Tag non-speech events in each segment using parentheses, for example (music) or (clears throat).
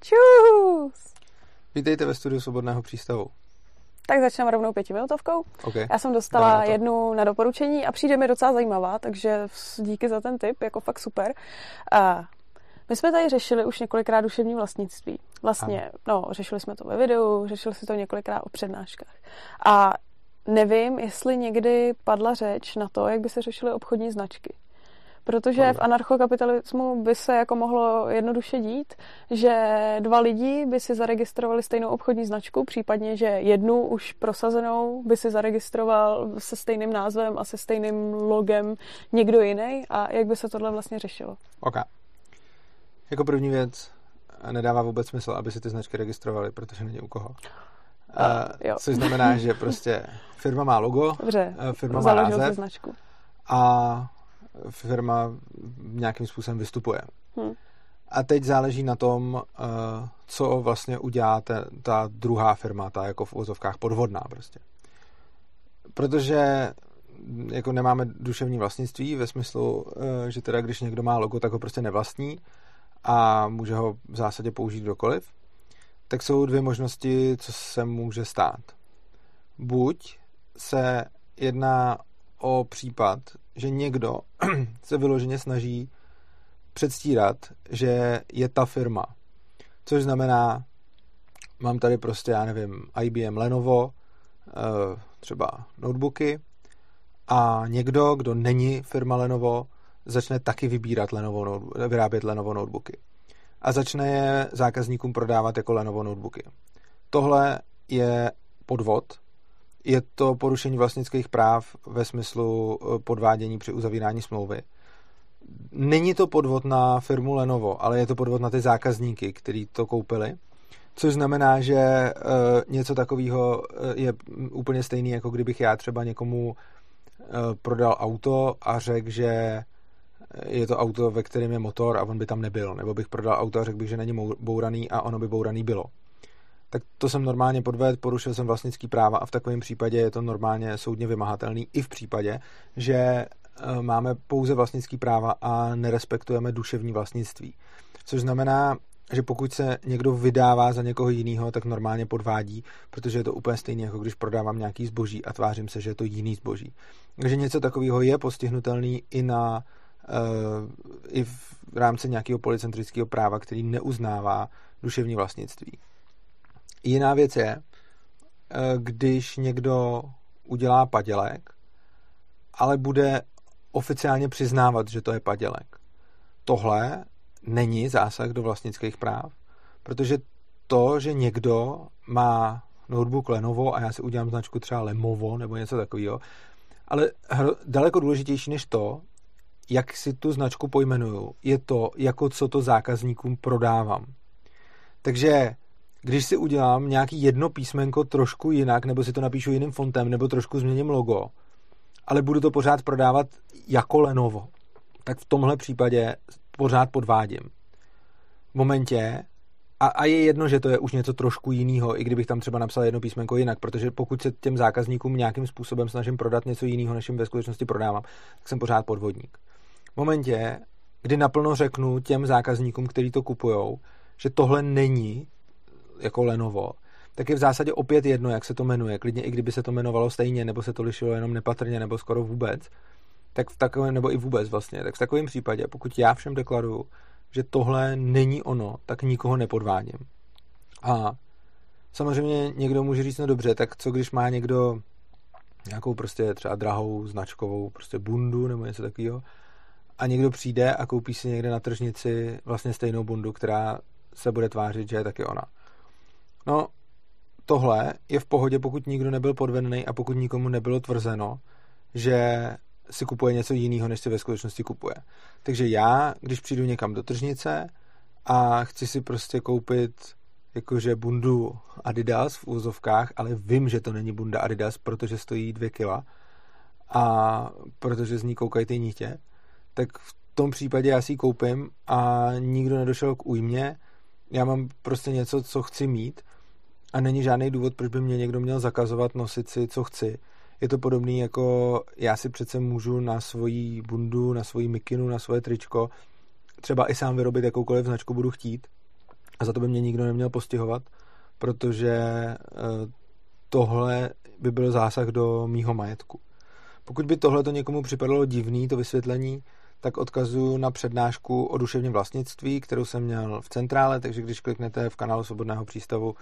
Čus! Vítejte ve studiu Svobodného přístavu. Tak začneme rovnou pětiminutovkou. Okay. Já jsem dostala na jednu na doporučení a přijde mi docela zajímavá, takže díky za ten tip, jako fakt super. A my jsme tady řešili už několikrát duševní vlastnictví. Vlastně, no, řešili jsme to ve videu, řešili jsme to několikrát o přednáškách. A nevím, jestli někdy padla řeč na to, jak by se řešily obchodní značky. Protože v anarchokapitalismu by se jako mohlo jednoduše dít, že dva lidi by si zaregistrovali stejnou obchodní značku, případně, že jednu už prosazenou by si zaregistroval se stejným názvem a se stejným logem někdo jiný a jak by se tohle vlastně řešilo. OK. Jako první věc, nedává vůbec smysl, aby si ty značky registrovali, protože není u koho. A, jo. Což znamená, že prostě (laughs) firma má logo, Dobře, firma má název značku. a firma nějakým způsobem vystupuje. Hmm. A teď záleží na tom, co vlastně udělá ta, ta druhá firma, ta jako v uvozovkách podvodná prostě. Protože jako nemáme duševní vlastnictví ve smyslu, že teda když někdo má logo, tak ho prostě nevlastní a může ho v zásadě použít kdokoliv, tak jsou dvě možnosti, co se může stát. Buď se jedná o případ, že někdo (clears throat) se vyloženě snaží předstírat, že je ta firma. Což znamená, mám tady prostě, já nevím, IBM Lenovo, eh, třeba notebooky a někdo, kdo není firma Lenovo, začne taky vybírat Lenovo, vyrábět Lenovo notebooky. A začne je zákazníkům prodávat jako Lenovo notebooky. Tohle je podvod, je to porušení vlastnických práv ve smyslu eh, podvádění při uzavírání smlouvy. Není to podvod na firmu Lenovo, ale je to podvod na ty zákazníky, kteří to koupili. Což znamená, že uh, něco takového eh, je úplně stejný, jako kdybych já třeba někomu prodal auto a řekl, že je to auto, ve kterém je motor a on by tam nebyl. Nebo bych prodal auto a řekl bych, že není bouraný a ono by bouraný bylo. Tak to jsem normálně podvedl, porušil jsem vlastnický práva a v takovém případě je to normálně soudně vymahatelný i v případě, že e, máme pouze vlastnický práva a nerespektujeme duševní vlastnictví. Což znamená, že pokud se někdo vydává za někoho jiného, tak normálně podvádí, protože je to úplně stejné, jako když prodávám nějaký zboží a tvářím se, že je to jiný zboží. Takže něco takového je postihnutelný i na Eh, i v rámci nějakého policentrického práva, který neuznává duševní vlastnictví. Jiná věc je, eh, když někdo udělá padělek, ale bude oficiálně přiznávat, že to je padělek. Tohle není zásah do vlastnických práv, protože to, že někdo má notebook Lenovo a já si udělám značku třeba Lemovo nebo něco takového, ale daleko důležitější než to jak si tu značku pojmenuju, je to, jako co to zákazníkům prodávám. Takže když si udělám nějaký jedno písmenko trošku jinak, nebo si to napíšu jiným fontem, nebo trošku změním logo, ale budu to pořád prodávat jako Lenovo, tak v tomhle případě pořád podvádím. V momentě, a, a je jedno, že to je už něco trošku jiného, i kdybych tam třeba napsal jedno písmenko jinak, protože pokud se těm zákazníkům nějakým způsobem snažím prodat něco jiného, než jim ve skutečnosti prodávám, tak jsem pořád podvodník v momentě, kdy naplno řeknu těm zákazníkům, kteří to kupujou, že tohle není jako Lenovo, tak je v zásadě opět jedno, jak se to jmenuje. Klidně i kdyby se to jmenovalo stejně, nebo se to lišilo jenom nepatrně, nebo skoro vůbec, tak v takovém, nebo i vůbec vlastně, tak v takovém případě, pokud já všem deklaruju, že tohle není ono, tak nikoho nepodvádím. A samozřejmě někdo může říct, no dobře, tak co když má někdo nějakou prostě třeba drahou značkovou prostě bundu nebo něco takového a někdo přijde a koupí si někde na tržnici vlastně stejnou bundu, která se bude tvářit, že je taky ona. No, tohle je v pohodě, pokud nikdo nebyl podvedený a pokud nikomu nebylo tvrzeno, že si kupuje něco jiného, než si ve skutečnosti kupuje. Takže já, když přijdu někam do tržnice a chci si prostě koupit jakože bundu Adidas v úzovkách, ale vím, že to není bunda Adidas, protože stojí dvě kila a protože z ní koukají ty nítě, tak v tom případě já si ji koupím a nikdo nedošel k újmě. Já mám prostě něco, co chci mít a není žádný důvod, proč by mě někdo měl zakazovat nosit si, co chci. Je to podobný jako já si přece můžu na svoji bundu, na svoji mikinu, na svoje tričko třeba i sám vyrobit jakoukoliv značku budu chtít A za to by mě nikdo neměl postihovat, protože eh, tohle by byl zásah do mýho majetku. Pokud by tohle to někomu připadalo divný, to vysvětlení, tak odkazuju na přednášku o duševním vlastnictví, kterou jsem měl v centrále, takže když kliknete v kanálu Svobodného přístavu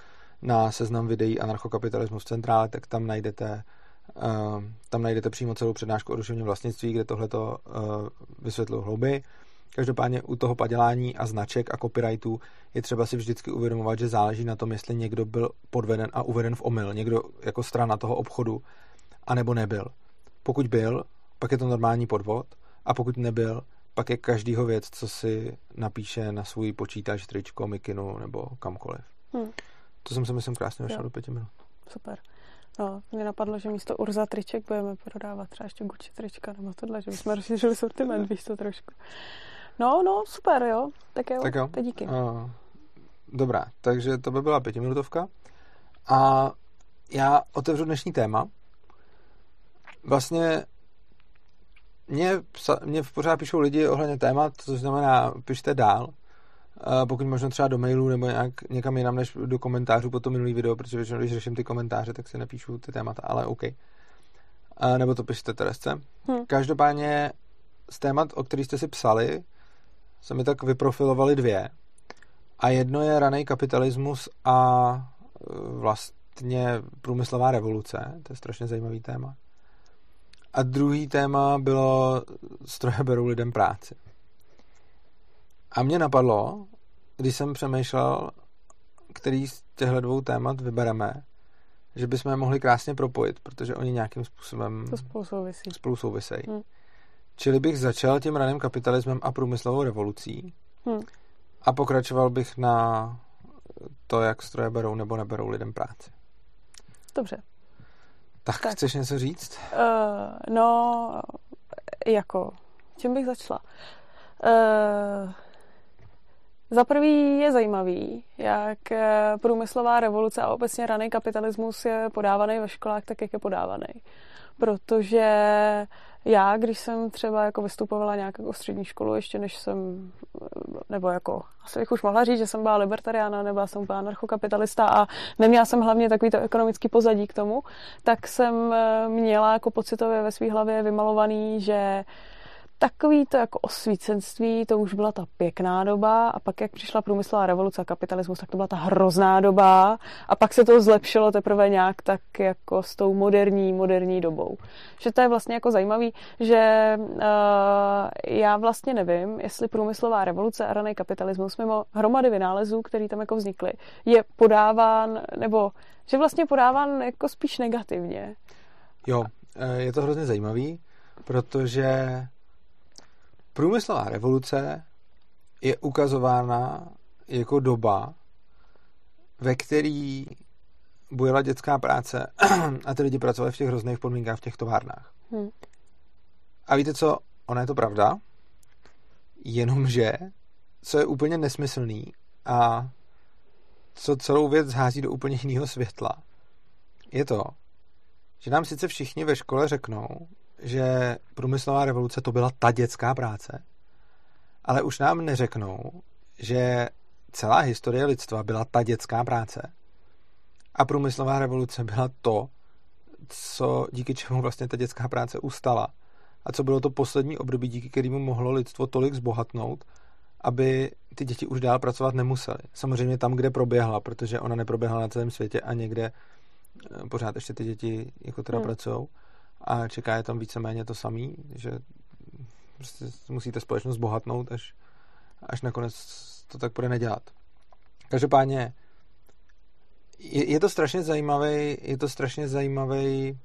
na seznam videí Anarchokapitalismus v centrále, tak tam najdete, uh, tam najdete přímo celou přednášku o duševním vlastnictví, kde tohleto uh, vysvětluji hlouby. Každopádně u toho padělání a značek a copyrightů je třeba si vždycky uvědomovat, že záleží na tom, jestli někdo byl podveden a uveden v omyl, někdo jako strana toho obchodu, anebo nebyl. Pokud byl, pak je to normální podvod, a pokud nebyl, pak je každýho věc, co si napíše na svůj počítač, tričko, mikinu nebo kamkoliv. Hmm. To jsem se myslím krásně došel do pěti minut. Super. No, mě napadlo, že místo Urza triček budeme prodávat třeba ještě Gucci trička nebo tohle, že bychom rozšířili sortiment, víš to trošku. No, no, super, jo. Tak jo, tak jo. Tak díky. Uh, dobrá, takže to by byla pětiminutovka. A já otevřu dnešní téma. Vlastně mě, mě pořád píšou lidi ohledně témat, což znamená, pište dál. Pokud možno třeba do mailu nebo nějak, někam jinam než do komentářů po to minulý video, protože většinou, když řeším ty komentáře, tak si nepíšu ty témata, ale OK. A nebo to pište Teresce. Hmm. Každopádně z témat, o kterých jste si psali, se mi tak vyprofilovali dvě. A jedno je raný kapitalismus a e, vlastně průmyslová revoluce. To je strašně zajímavý téma. A druhý téma bylo stroje berou lidem práci. A mě napadlo, když jsem přemýšlel, který z těchto dvou témat vybereme, že bychom je mohli krásně propojit, protože oni nějakým způsobem to spolu souvisí. Spolu souvisejí. Hmm. Čili bych začal tím raným kapitalismem a průmyslovou revolucí hmm. a pokračoval bych na to, jak stroje berou nebo neberou lidem práci. Dobře. Tak, tak. chceš něco říct? Uh, no, jako, čím bych začala? Uh, za prvý je zajímavý, jak eh, průmyslová revoluce a obecně raný kapitalismus je podávaný ve školách tak, jak je podávaný. Protože já, když jsem třeba jako vystupovala nějak jako střední školu, ještě než jsem, nebo jako, asi bych už mohla říct, že jsem byla libertariána, nebyla jsem byla anarchokapitalista a neměla jsem hlavně takový to ekonomický pozadí k tomu, tak jsem eh, měla jako pocitově ve své hlavě vymalovaný, že takový to jako osvícenství, to už byla ta pěkná doba a pak jak přišla průmyslová revoluce a kapitalismus, tak to byla ta hrozná doba a pak se to zlepšilo teprve nějak tak jako s tou moderní, moderní dobou. Že to je vlastně jako zajímavý, že uh, já vlastně nevím, jestli průmyslová revoluce a raný kapitalismus mimo hromady vynálezů, který tam jako vznikly, je podáván, nebo že vlastně podáván jako spíš negativně. Jo, eh, je to hrozně zajímavý, protože Průmyslová revoluce je ukazována jako doba, ve který bujela dětská práce (clears throat) a ty lidi pracovali v těch hrozných podmínkách v těch továrnách. Hmm. A víte co? Ona je to pravda, jenomže co je úplně nesmyslný a co celou věc zhází do úplně jiného světla, je to, že nám sice všichni ve škole řeknou, že průmyslová revoluce to byla ta dětská práce, ale už nám neřeknou, že celá historie lidstva byla ta dětská práce a průmyslová revoluce byla to, co díky čemu vlastně ta dětská práce ustala a co bylo to poslední období, díky kterému mohlo lidstvo tolik zbohatnout, aby ty děti už dál pracovat nemusely. Samozřejmě tam, kde proběhla, protože ona neproběhla na celém světě a někde eh, pořád ještě ty děti jako teda hmm. pracují a čeká je tam víceméně to samý, že prostě musíte společnost bohatnout, až, až nakonec to tak bude nedělat. Každopádně je, je to strašně zajímavý, je to strašně zajímavý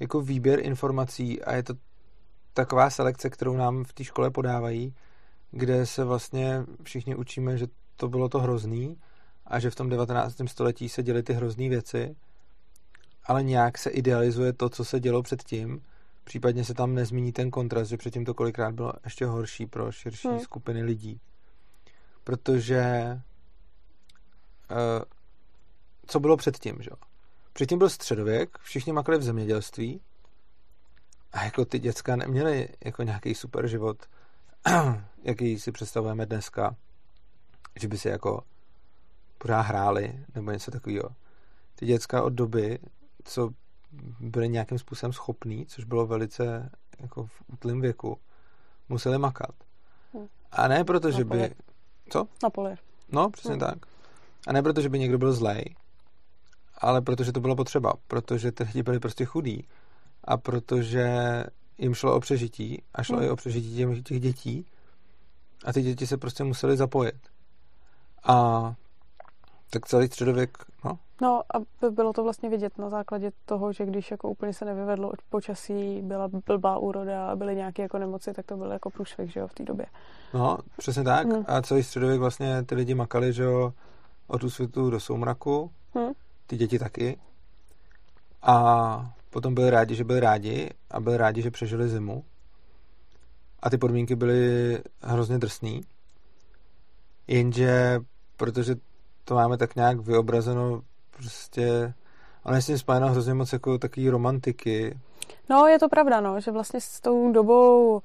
jako výběr informací a je to taková selekce, kterou nám v té škole podávají, kde se vlastně všichni učíme, že to bylo to hrozný a že v tom 19. století se děly ty hrozný věci ale nějak se idealizuje to, co se dělo předtím. Případně se tam nezmíní ten kontrast, že předtím to kolikrát bylo ještě horší pro širší hmm. skupiny lidí. Protože uh, co bylo předtím, že? Předtím byl středověk, všichni makali v zemědělství a jako ty děcka neměly jako nějaký super život, (clears throat) jaký si představujeme dneska, že by si jako pořád hráli, nebo něco takového. Ty děcka od doby, co byli nějakým způsobem schopní, což bylo velice jako v útlém věku, museli makat. Hmm. A ne proto, že by... Co? Na poli. No, přesně hmm. tak. A ne proto, že by někdo byl zlej, ale protože to bylo potřeba. Protože ty lidi byli prostě chudí. A protože jim šlo o přežití a šlo hmm. i o přežití těch, těch dětí a ty děti se prostě museli zapojit. A tak celý středověk, no. No a bylo to vlastně vidět na základě toho, že když jako úplně se nevyvedlo od počasí, byla blbá úroda, byly nějaké jako nemoci, tak to bylo jako průšvih, že jo, v té době. No, přesně tak. Hmm. A celý středověk vlastně ty lidi makali, že jo, od světu do soumraku. Hmm. Ty děti taky. A potom byli rádi, že byli rádi a byli rádi, že přežili zimu. A ty podmínky byly hrozně drsný. Jenže, protože to máme tak nějak vyobrazeno, prostě ono je s tím spojeno hrozně moc jako takový romantiky. No, je to pravda, no, že vlastně s tou dobou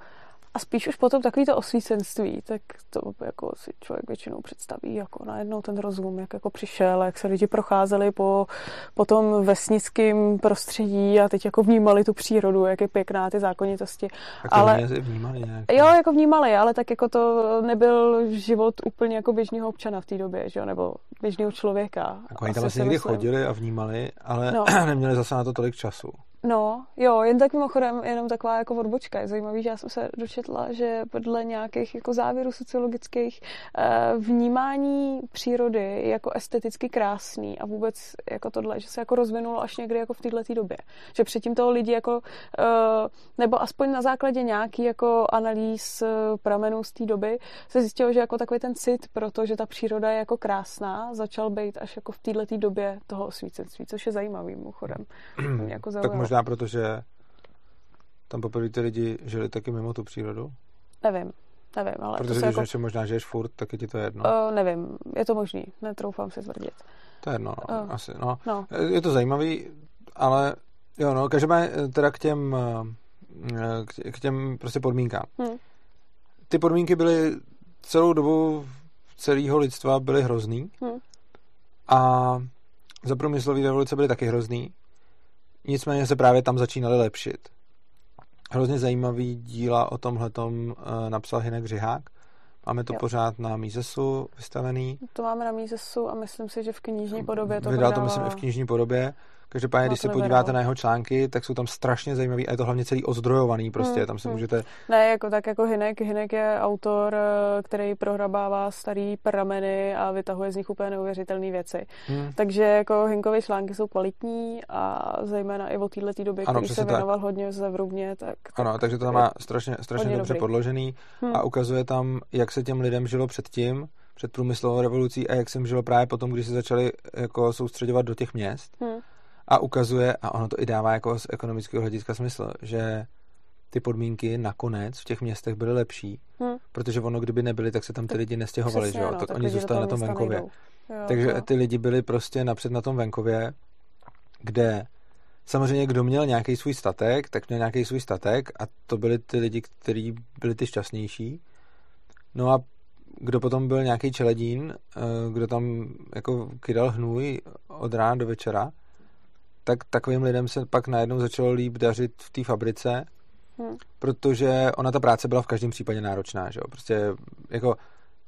a spíš už potom takový to osvícenství, tak to jako si člověk většinou představí jako najednou ten rozum, jak jako přišel, jak se lidi procházeli po, po tom vesnickém prostředí a teď jako vnímali tu přírodu, jak je pěkná ty zákonitosti. Tak ale vnímali nějak. Jo, jako vnímali, ale tak jako to nebyl život úplně jako běžného občana v té době, že jo, nebo běžného člověka. Jako oni tam vlastně někdy chodili a vnímali, ale no. (clears throat) neměli zase na to tolik času. No, jo, jen tak mimochodem, jenom taková jako odbočka. Je zajímavý, že já jsem se dočetla, že podle nějakých jako závěrů sociologických eh, vnímání přírody jako esteticky krásný a vůbec jako tohle, že se jako rozvinulo až někdy jako v této době. Že předtím toho lidi jako, eh, nebo aspoň na základě nějaký jako analýz eh, pramenů z té doby se zjistilo, že jako takový ten cit, protože ta příroda je jako krásná, začal být až jako v této době toho osvícenství, což je zajímavý mimochodem. (clears throat) jako možná protože tam poprvé ty lidi žili taky mimo tu přírodu? Nevím, nevím, ale... Protože když jako... možná žiješ furt, tak je ti to jedno. Uh, nevím, je to možný, netroufám si tvrdit. To je jedno, no, uh, asi, no. no. Je to zajímavý, ale jo, no, každopádně eh, teda k těm, eh, k těm prostě podmínkám. Hmm. Ty podmínky byly celou dobu celého lidstva byly hrozný hmm. a za průmyslový revoluce byly taky hrozný Nicméně se právě tam začínali lepšit. Hrozně zajímavý díla o tomhle uh, napsal Hinek Řihák. Máme to jo. pořád na Mízesu vystavený. To máme na Mízesu a myslím si, že v knižní podobě to Vydal to myslím i v knižní podobě. Každopádně, když se podíváte na jeho články, tak jsou tam strašně zajímavý a je to hlavně celý ozdrojovaný prostě, hmm, tam se hmm. můžete... Ne, jako tak jako Hinek, Hinek je autor, eh, který prohrabává starý prameny a vytahuje z nich úplně neuvěřitelné věci. Hmm. Takže jako Hinkové články jsou kvalitní a zejména i o této době, ano, který se věnoval tak. hodně zevrubně, tak, tak... Ano, takže to tam má strašně, strašně dobře dobrý. podložený hmm. a ukazuje tam, jak se těm lidem žilo předtím, před průmyslovou revolucí a jak se jim žilo právě potom, když se začali jako soustředovat do těch měst. Hmm a ukazuje, a ono to i dává jako z ekonomického hlediska smysl, že ty podmínky nakonec v těch městech byly lepší, hmm. protože ono, kdyby nebyly, tak se tam ty lidi nestěhovali, že jo? No, tak, tak oni zůstali na tom venkově. Jo, Takže jo. ty lidi byli prostě napřed na tom venkově, kde samozřejmě kdo měl nějaký svůj statek, tak měl nějaký svůj statek a to byli ty lidi, kteří byli ty šťastnější. No a kdo potom byl nějaký čeledín, eh, kdo tam jako kydal hnůj od rána do večera, tak takovým lidem se pak najednou začalo líp dařit v té fabrice, hmm. protože ona ta práce byla v každém případě náročná, že jo? Prostě jako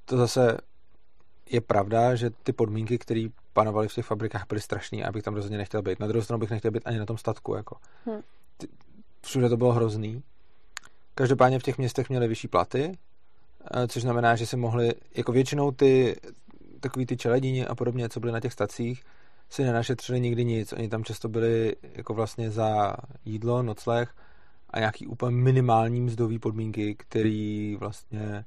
to zase je pravda, že ty podmínky, které panovaly v těch fabrikách, byly strašné a bych tam rozhodně nechtěl být. Na druhou stranu bych nechtěl být ani na tom statku. Jako. Hmm. Všude to bylo hrozný. Každopádně v těch městech měli vyšší platy, eh, což znamená, že si mohli, jako většinou ty takový ty čeledíni a podobně, co byly na těch stacích, si nenašetřili nikdy nic. Oni tam často byli jako vlastně za jídlo, nocleh a nějaký úplně minimální mzdový podmínky, který vlastně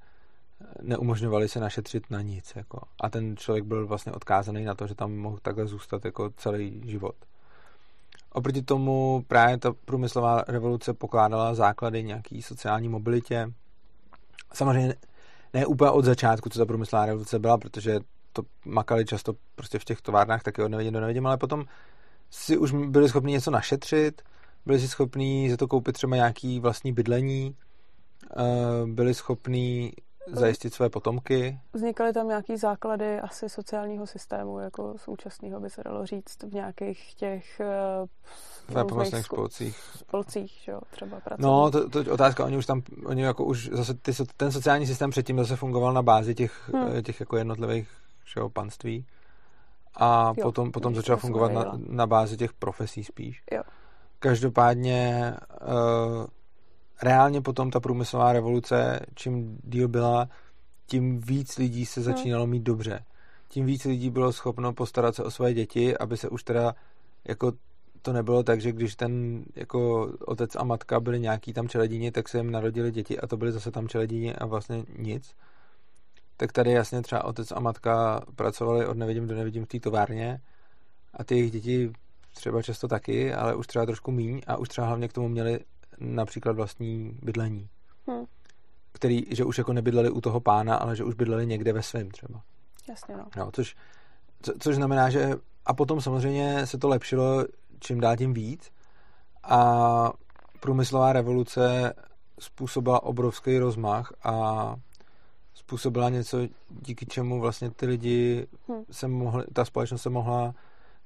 neumožňovali se našetřit na nic. Jako. A ten člověk byl vlastně odkázaný na to, že tam mohl takhle zůstat jako celý život. Oproti tomu právě ta průmyslová revoluce pokládala základy nějaký sociální mobilitě. Samozřejmě ne úplně od začátku, co ta průmyslová revoluce byla, protože to makali často prostě v těch továrnách taky od nevidím do nevidím, ale potom si už byli schopni něco našetřit, byli si schopní za to koupit třeba nějaký vlastní bydlení, eh, byli schopní zajistit své potomky. Vznikaly tam nějaký základy asi sociálního systému, jako současného by se dalo říct, v nějakých těch uh, pomocných spolcích. Spolcích, jo, třeba pracovní. No, to, to otázka, oni už tam, oni jako už zase ty, ten sociální systém předtím zase fungoval na bázi těch, hmm. těch jako jednotlivých jo, panství a jo, potom, potom začal fungovat na, na bázi těch profesí spíš. Jo. Každopádně uh, reálně potom ta průmyslová revoluce, čím díl byla, tím víc lidí se začínalo mít dobře. Tím víc lidí bylo schopno postarat se o své děti, aby se už teda jako to nebylo tak, že když ten jako otec a matka byli nějaký tam čeledině, tak se jim narodili děti a to byly zase tam čeledině a vlastně nic. Tak tady jasně třeba otec a matka pracovali od nevidím do nevidím v té továrně a ty jejich děti třeba často taky, ale už třeba trošku míň a už třeba hlavně k tomu měli například vlastní bydlení. Hmm. Který, že už jako nebydleli u toho pána, ale že už bydleli někde ve svém třeba. Jasně, no. no což, co, což znamená, že a potom samozřejmě se to lepšilo čím dál tím víc a průmyslová revoluce způsobila obrovský rozmach a způsobila něco, díky čemu vlastně ty lidi hmm. se mohli, ta společnost se mohla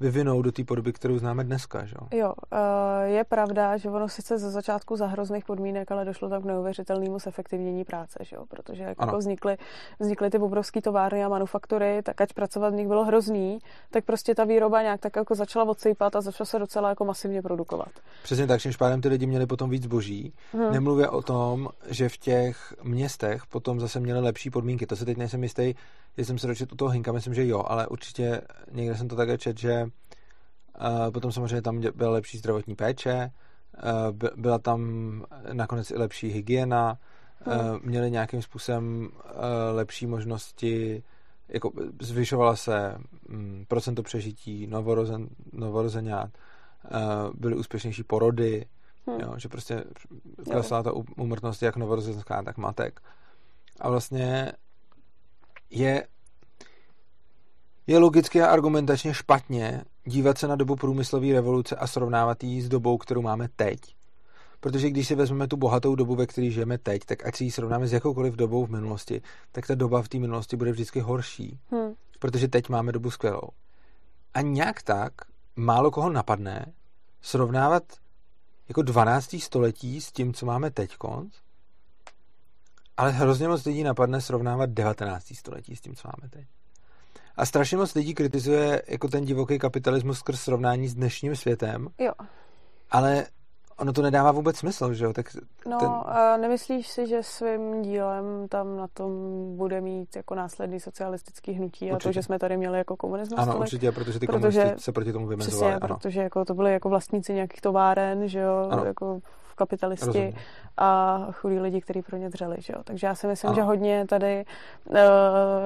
vyvinou do té podoby, kterou známe dneska. Že? Jo, eh, je pravda, že ono sice ze začátku za hrozných podmínek, ale došlo tam k neuvěřitelnému zefektivnění práce, že jo? protože jak jako vznikly, vznikly ty obrovské továrny a manufaktury, tak ať pracovat v nich bylo hrozný, tak prostě ta výroba nějak tak jako začala odsejpat a začala se docela jako masivně produkovat. Přesně tak, čím pádem ty lidi měli potom víc boží. Hmm. Nemluvě o tom, že v těch městech potom zase měli lepší podmínky. To se teď nejsem jistý, jestli jsem se dočet u toho Hinka, myslím, že jo, ale určitě někde jsem to také čet, že uh, potom samozřejmě tam byla lepší zdravotní péče, uh, byla tam nakonec i lepší hygiena, uh, měli nějakým způsobem lepší možnosti, jako zvyšovala se um, procento přežití novorozen, novorozenát, byly úspěšnější porody, hmm. jo, že prostě klesla ta úmrtnost jak novorozenská, tak matek. A vlastně je, je logicky a argumentačně špatně dívat se na dobu průmyslové revoluce a srovnávat ji s dobou, kterou máme teď. Protože když si vezmeme tu bohatou dobu, ve které žijeme teď, tak ať si ji srovnáme s jakoukoliv dobou v minulosti, tak ta doba v té minulosti bude vždycky horší. Hmm. Protože teď máme dobu skvělou. A nějak tak málo koho napadne srovnávat jako 12. století s tím, co máme teď konc, ale hrozně moc lidí napadne srovnávat 19. století s tím, co máme teď. A strašně moc lidí kritizuje jako ten divoký kapitalismus skrz srovnání s dnešním světem. Jo. Ale ono to nedává vůbec smysl, že jo? Tak no, ten... a nemyslíš si, že svým dílem tam na tom bude mít jako následný socialistický hnutí určitě. a to, že jsme tady měli jako komunismus? Ano, určitě, protože ty protože, se proti tomu vymezovali. Přesně, ano. protože jako to byly jako vlastníci nějakých továren, že jo? Ano. Jako kapitalisti Rozumím. A chudí lidi, kteří pro ně dřeli. Že jo? Takže já si myslím, ano. že hodně tady uh,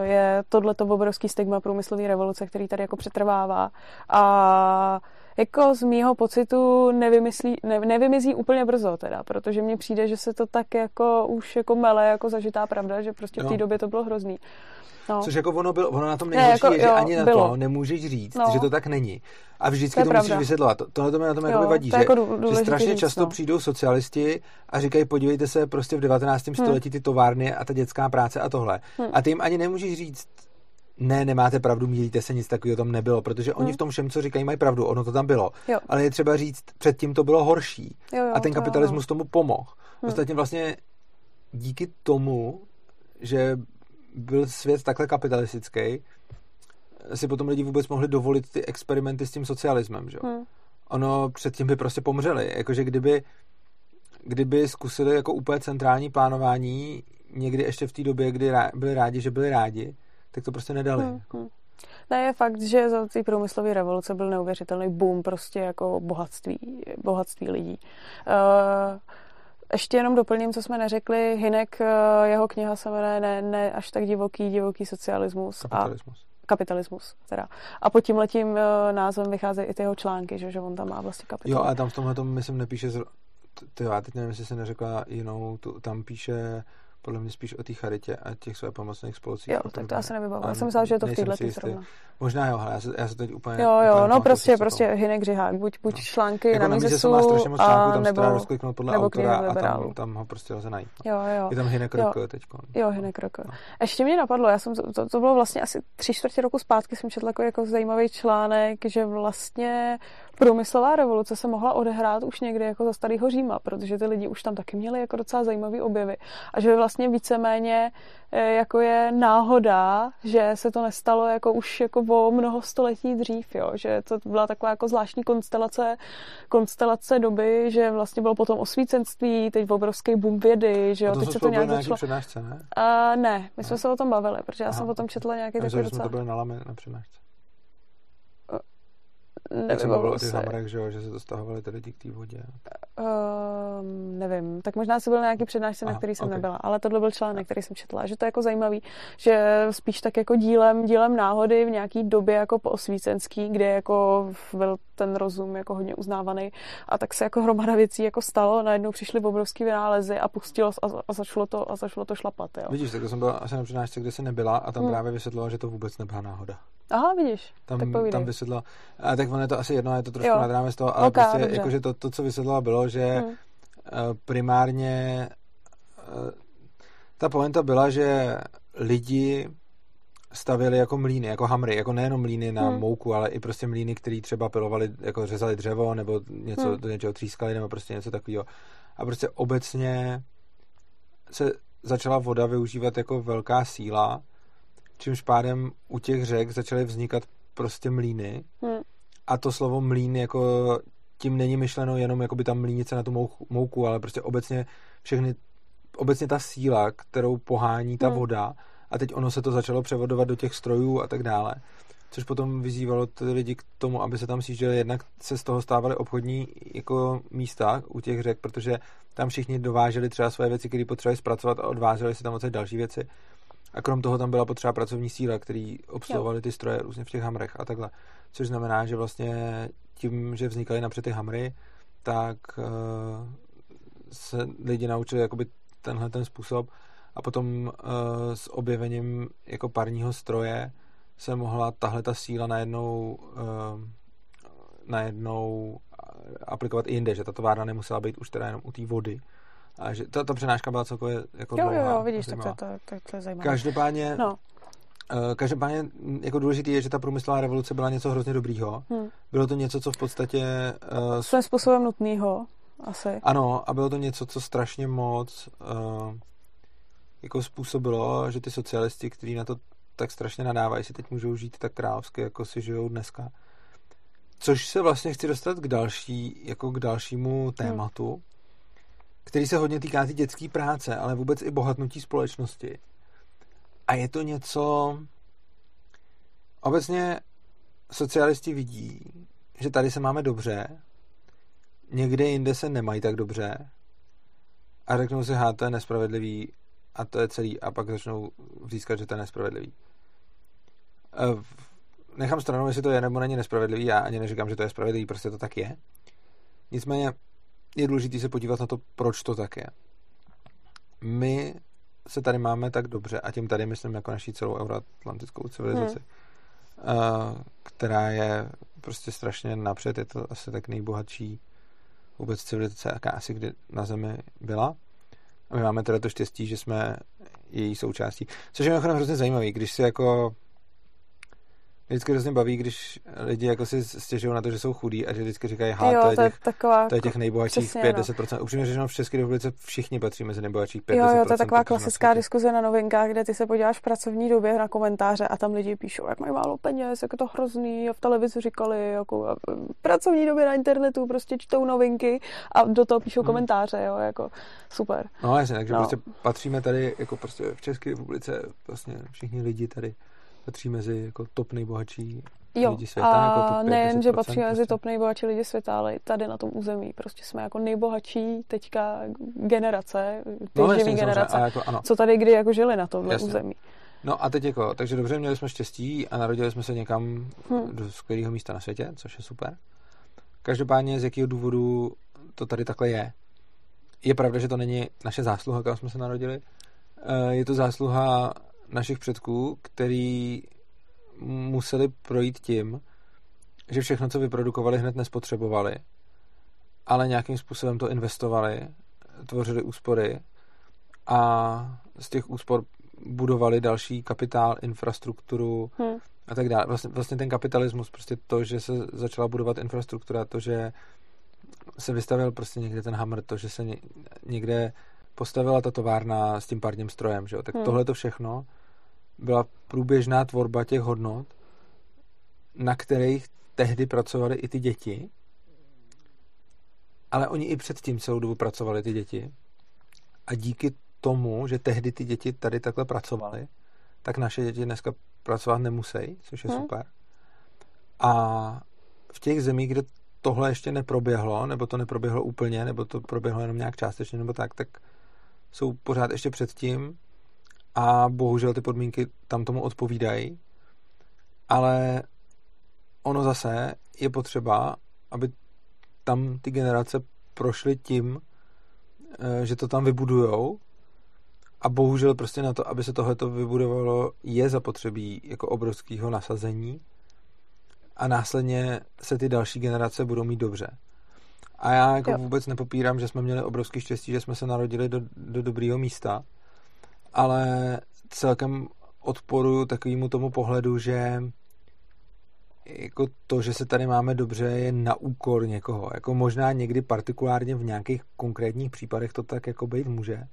je tohleto obrovský stigma průmyslové revoluce, který tady jako přetrvává. A jako z mýho pocitu nevymyslí, ne, nevymizí úplně brzo teda, protože mně přijde, že se to tak jako už jako mele jako zažitá pravda, že prostě v té době to bylo hrozný. No. Což jako ono, bylo, ono na tom nejhorší ne, jako, je, že jo, ani na bylo. to nemůžeš říct, no. že to tak není. A vždycky to, to musíš vysvětlovat. To, tohle to mi na tom jako vadí, že, jako že strašně říct, často no. přijdou socialisti a říkají, podívejte se prostě v 19. Hmm. století ty továrny a ta dětská práce a tohle. Hmm. A ty jim ani nemůžeš říct, ne, nemáte pravdu, mílíte se, nic takového tam nebylo, protože oni hmm. v tom všem, co říkají, mají pravdu, ono to tam bylo. Jo. Ale je třeba říct, předtím to bylo horší. Jo, jo, a ten kapitalismus to, tomu pomohl. Hmm. Ostatně vlastně díky tomu, že byl svět takhle kapitalistický, si potom lidi vůbec mohli dovolit ty experimenty s tím socialismem, že? Hmm. Ono předtím by prostě pomřeli. Jakože kdyby, kdyby zkusili jako úplně centrální plánování někdy ještě v té době, kdy byli rádi, že byli rádi, tak to prostě nedali. Hmm. Hmm. Ne, je fakt, že za té průmyslové revoluce byl neuvěřitelný boom prostě jako bohatství, bohatství lidí. Uh, ještě jenom doplním, co jsme neřekli. Hinek, eh, jeho kniha se jmenuje ne, ne až tak divoký, divoký socialismus. Kapitalismus. A, kapitalismus, teda. A pod tím letím eh, názvem vycházejí i ty jeho články, že, že on tam má vlastně kapitalismus. Jo, a tam v tomhle tom, myslím, nepíše, ty já teď nevím, jestli se neřekla jinou, tu, tam píše podle mě spíš o té charitě a těch své pomocných spolcích. Jo, tak to se nevybavu. Já jsem myslela, že je to v této zrovna. Možná jo, ale já se, já se teď úplně... Jo, jo, úplně no prostě, prostě Hinek Řihák. Buď, buď no. články jako na Mizesu, má strašně moc článků, tam nebo, se rozkliknout podle nebo autora a tam, tam, ho prostě lze najít. No. Jo, jo. Je tam Hinek Roko teď. Jo, Hinek Roko. No. Ještě mě napadlo, já jsem, to, to bylo vlastně asi tři čtvrtě roku zpátky, jsem četla jako, jako zajímavý článek, že vlastně průmyslová revoluce se mohla odehrát už někdy jako za starého Říma, protože ty lidi už tam taky měli jako docela zajímavé objevy. A že vlastně víceméně eh, jako je náhoda, že se to nestalo jako už jako o mnoho století dřív, jo? že to byla taková jako zvláštní konstelace, konstelace doby, že vlastně bylo potom osvícenství, teď obrovský boom vědy, že jo, teď se to nějak začalo. přednášce, ne? A ne, my jsme ne. se o tom bavili, protože já Aha. jsem o tom četla nějaký takový docela... jsme to byli na lame na přednášce. Nevím, jsem mluvil o těch hamrech, že, že se to stahovali ty lidi k té vodě. Uh, nevím, tak možná si byl nějaký přednášce, na který jsem okay. nebyla, ale tohle byl článek, který jsem četla, že to je jako zajímavý, že spíš tak jako dílem, dílem náhody v nějaký době jako po osvícenský, kde jako byl ten rozum jako hodně uznávaný a tak se jako hromada věcí jako stalo, najednou přišly obrovský vynálezy a pustilo a, a začalo to a začalo to šlapat, jo. Vidíš, tak jsem byla asi na přednášce, kde se nebyla a tam hmm. právě vysvětlila, že to vůbec nebyla náhoda. Aha, vidíš. Tam, tak tam vysvětlila. A tak ono je to asi jedno, je to trošku jo. nad rámec toho, ale okay, prostě, jakože to, to, co vysvětlila, bylo, že hmm. primárně eh, ta poenta byla, že lidi stavili jako mlíny, jako hamry, jako nejenom mlíny na hmm. mouku, ale i prostě mlíny, které třeba pilovali, jako řezali dřevo, nebo něco hmm. do něčeho třískali, nebo prostě něco takového. A prostě obecně se začala voda využívat jako velká síla, čímž pádem u těch řek začaly vznikat prostě mlíny. Hmm. A to slovo mlín jako tím není myšleno jenom jako by tam mlínice na tu mouku, mouku, ale prostě obecně všechny, obecně ta síla, kterou pohání ta hmm. voda a teď ono se to začalo převodovat do těch strojů a tak dále. Což potom vyzývalo ty lidi k tomu, aby se tam sjížděli, jednak se z toho stávaly obchodní jako místa u těch řek, protože tam všichni dováželi třeba své věci, které potřebovali zpracovat a odváželi si tam odsaď další věci. A krom toho tam byla potřeba pracovní síla, který obsluhovali ty stroje různě v těch hamrech a takhle. Což znamená, že vlastně tím, že vznikaly napřed ty hamry, tak uh, se lidi naučili jakoby tenhle ten způsob. A potom uh, s objevením jako parního stroje se mohla tahle ta síla najednou uh, najednou aplikovat i jinde, že ta továrna nemusela být už teda jenom u té vody, a že ta, ta přenáška byla celkově jako jo, dlouhá. Jo, jo, vidíš, tak to, to, to, to je zajímavé. Každopádně, no. Uh, každopádně jako důležité je, že ta průmyslová revoluce byla něco hrozně dobrýho. Hmm. Bylo to něco, co v podstatě... Uh, Svým způsobem nutného, asi. Ano, a bylo to něco, co strašně moc uh, jako způsobilo, že ty socialisti, kteří na to tak strašně nadávají, si teď můžou žít tak královsky, jako si žijou dneska. Což se vlastně chci dostat k další, jako k dalšímu tématu, hmm který se hodně týká ty dětské práce, ale vůbec i bohatnutí společnosti. A je to něco... Obecně socialisti vidí, že tady se máme dobře, někde jinde se nemají tak dobře a řeknou si, že to je nespravedlivý a to je celý a pak začnou říkat, že to je nespravedlivý. E, nechám stranou, jestli to je nebo není nespravedlivý, já ani neříkám, že to je spravedlivý, prostě to tak je. Nicméně je důležité se podívat na to, proč to tak je. My se tady máme tak dobře, a tím tady myslím jako naší celou euroatlantickou civilizaci, hmm. která je prostě strašně napřed, je to asi tak nejbohatší vůbec civilizace, jaká asi kdy na Zemi byla. A my máme teda to štěstí, že jsme její součástí. Což je hrozně zajímavý, když si jako vždycky hrozně baví, když lidi jako si stěžují na to, že jsou chudí a že vždycky říkají, ha, to, je těch, to, je taková, to je těch nejbohatších 5-10%. No. Upřímně řečeno, v České republice všichni patří mezi nejbohatších 5-10%. Jo, jo, to je taková klasická diskuze na novinkách, kde ty se podíváš v pracovní době na komentáře a tam lidi píšou, jak mají málo peněz, jak je to hrozný a v televizi říkali, jako v pracovní době na internetu prostě čtou novinky a do toho píšou hmm. komentáře, jo, jako super. No jasně, takže no. prostě patříme tady jako prostě v České republice vlastně všichni lidi tady patří mezi jako top nejbohatší jo, lidi světa. A jako top nejen, že patří mezi prostě. top nejbohatší lidi světa, ale i tady na tom území. Prostě jsme jako nejbohatší teďka generace, ty no, živý generace, jako, ano. co tady kdy jako žili na tom území. No a teď jako, takže dobře, měli jsme štěstí a narodili jsme se někam hmm. do skvělého místa na světě, což je super. Každopádně z jakého důvodu to tady takhle je. Je pravda, že to není naše zásluha, kam jsme se narodili, Eh, je to zásluha našich předků, který museli projít tím, že všechno, co vyprodukovali, hned nespotřebovali, ale nějakým způsobem to investovali, tvořili úspory a z těch úspor budovali další kapitál, infrastrukturu hmm. a tak dále. Vlastně, vlastně ten kapitalismus, prostě to, že se začala budovat infrastruktura, to, že se vystavil prostě někde ten hammer, to, že se někde postavila ta továrna s tím párním strojem, že jo? tak hmm. tohle to všechno byla průběžná tvorba těch hodnot, na kterých tehdy pracovali i ty děti, ale oni i předtím celou dobu pracovali ty děti a díky tomu, že tehdy ty děti tady takhle pracovaly, tak naše děti dneska pracovat nemusí, což je hmm. super. A v těch zemích, kde tohle ještě neproběhlo, nebo to neproběhlo úplně, nebo to proběhlo jenom nějak částečně, nebo tak, tak jsou pořád ještě předtím a bohužel ty podmínky tam tomu odpovídají, ale ono zase je potřeba, aby tam ty generace prošly tím, eh, že to tam vybudujou a bohužel prostě na to, aby se tohleto vybudovalo, je zapotřebí jako obrovského nasazení a následně se ty další generace budou mít dobře. A já jako jo. vůbec nepopírám, že jsme měli obrovský štěstí, že jsme se narodili do, do dobrého místa, ale celkem odporuju takovému tomu pohledu, že jako to, že se tady máme dobře, je na úkor někoho. Jako možná někdy partikulárně v nějakých konkrétních případech to tak jako být může.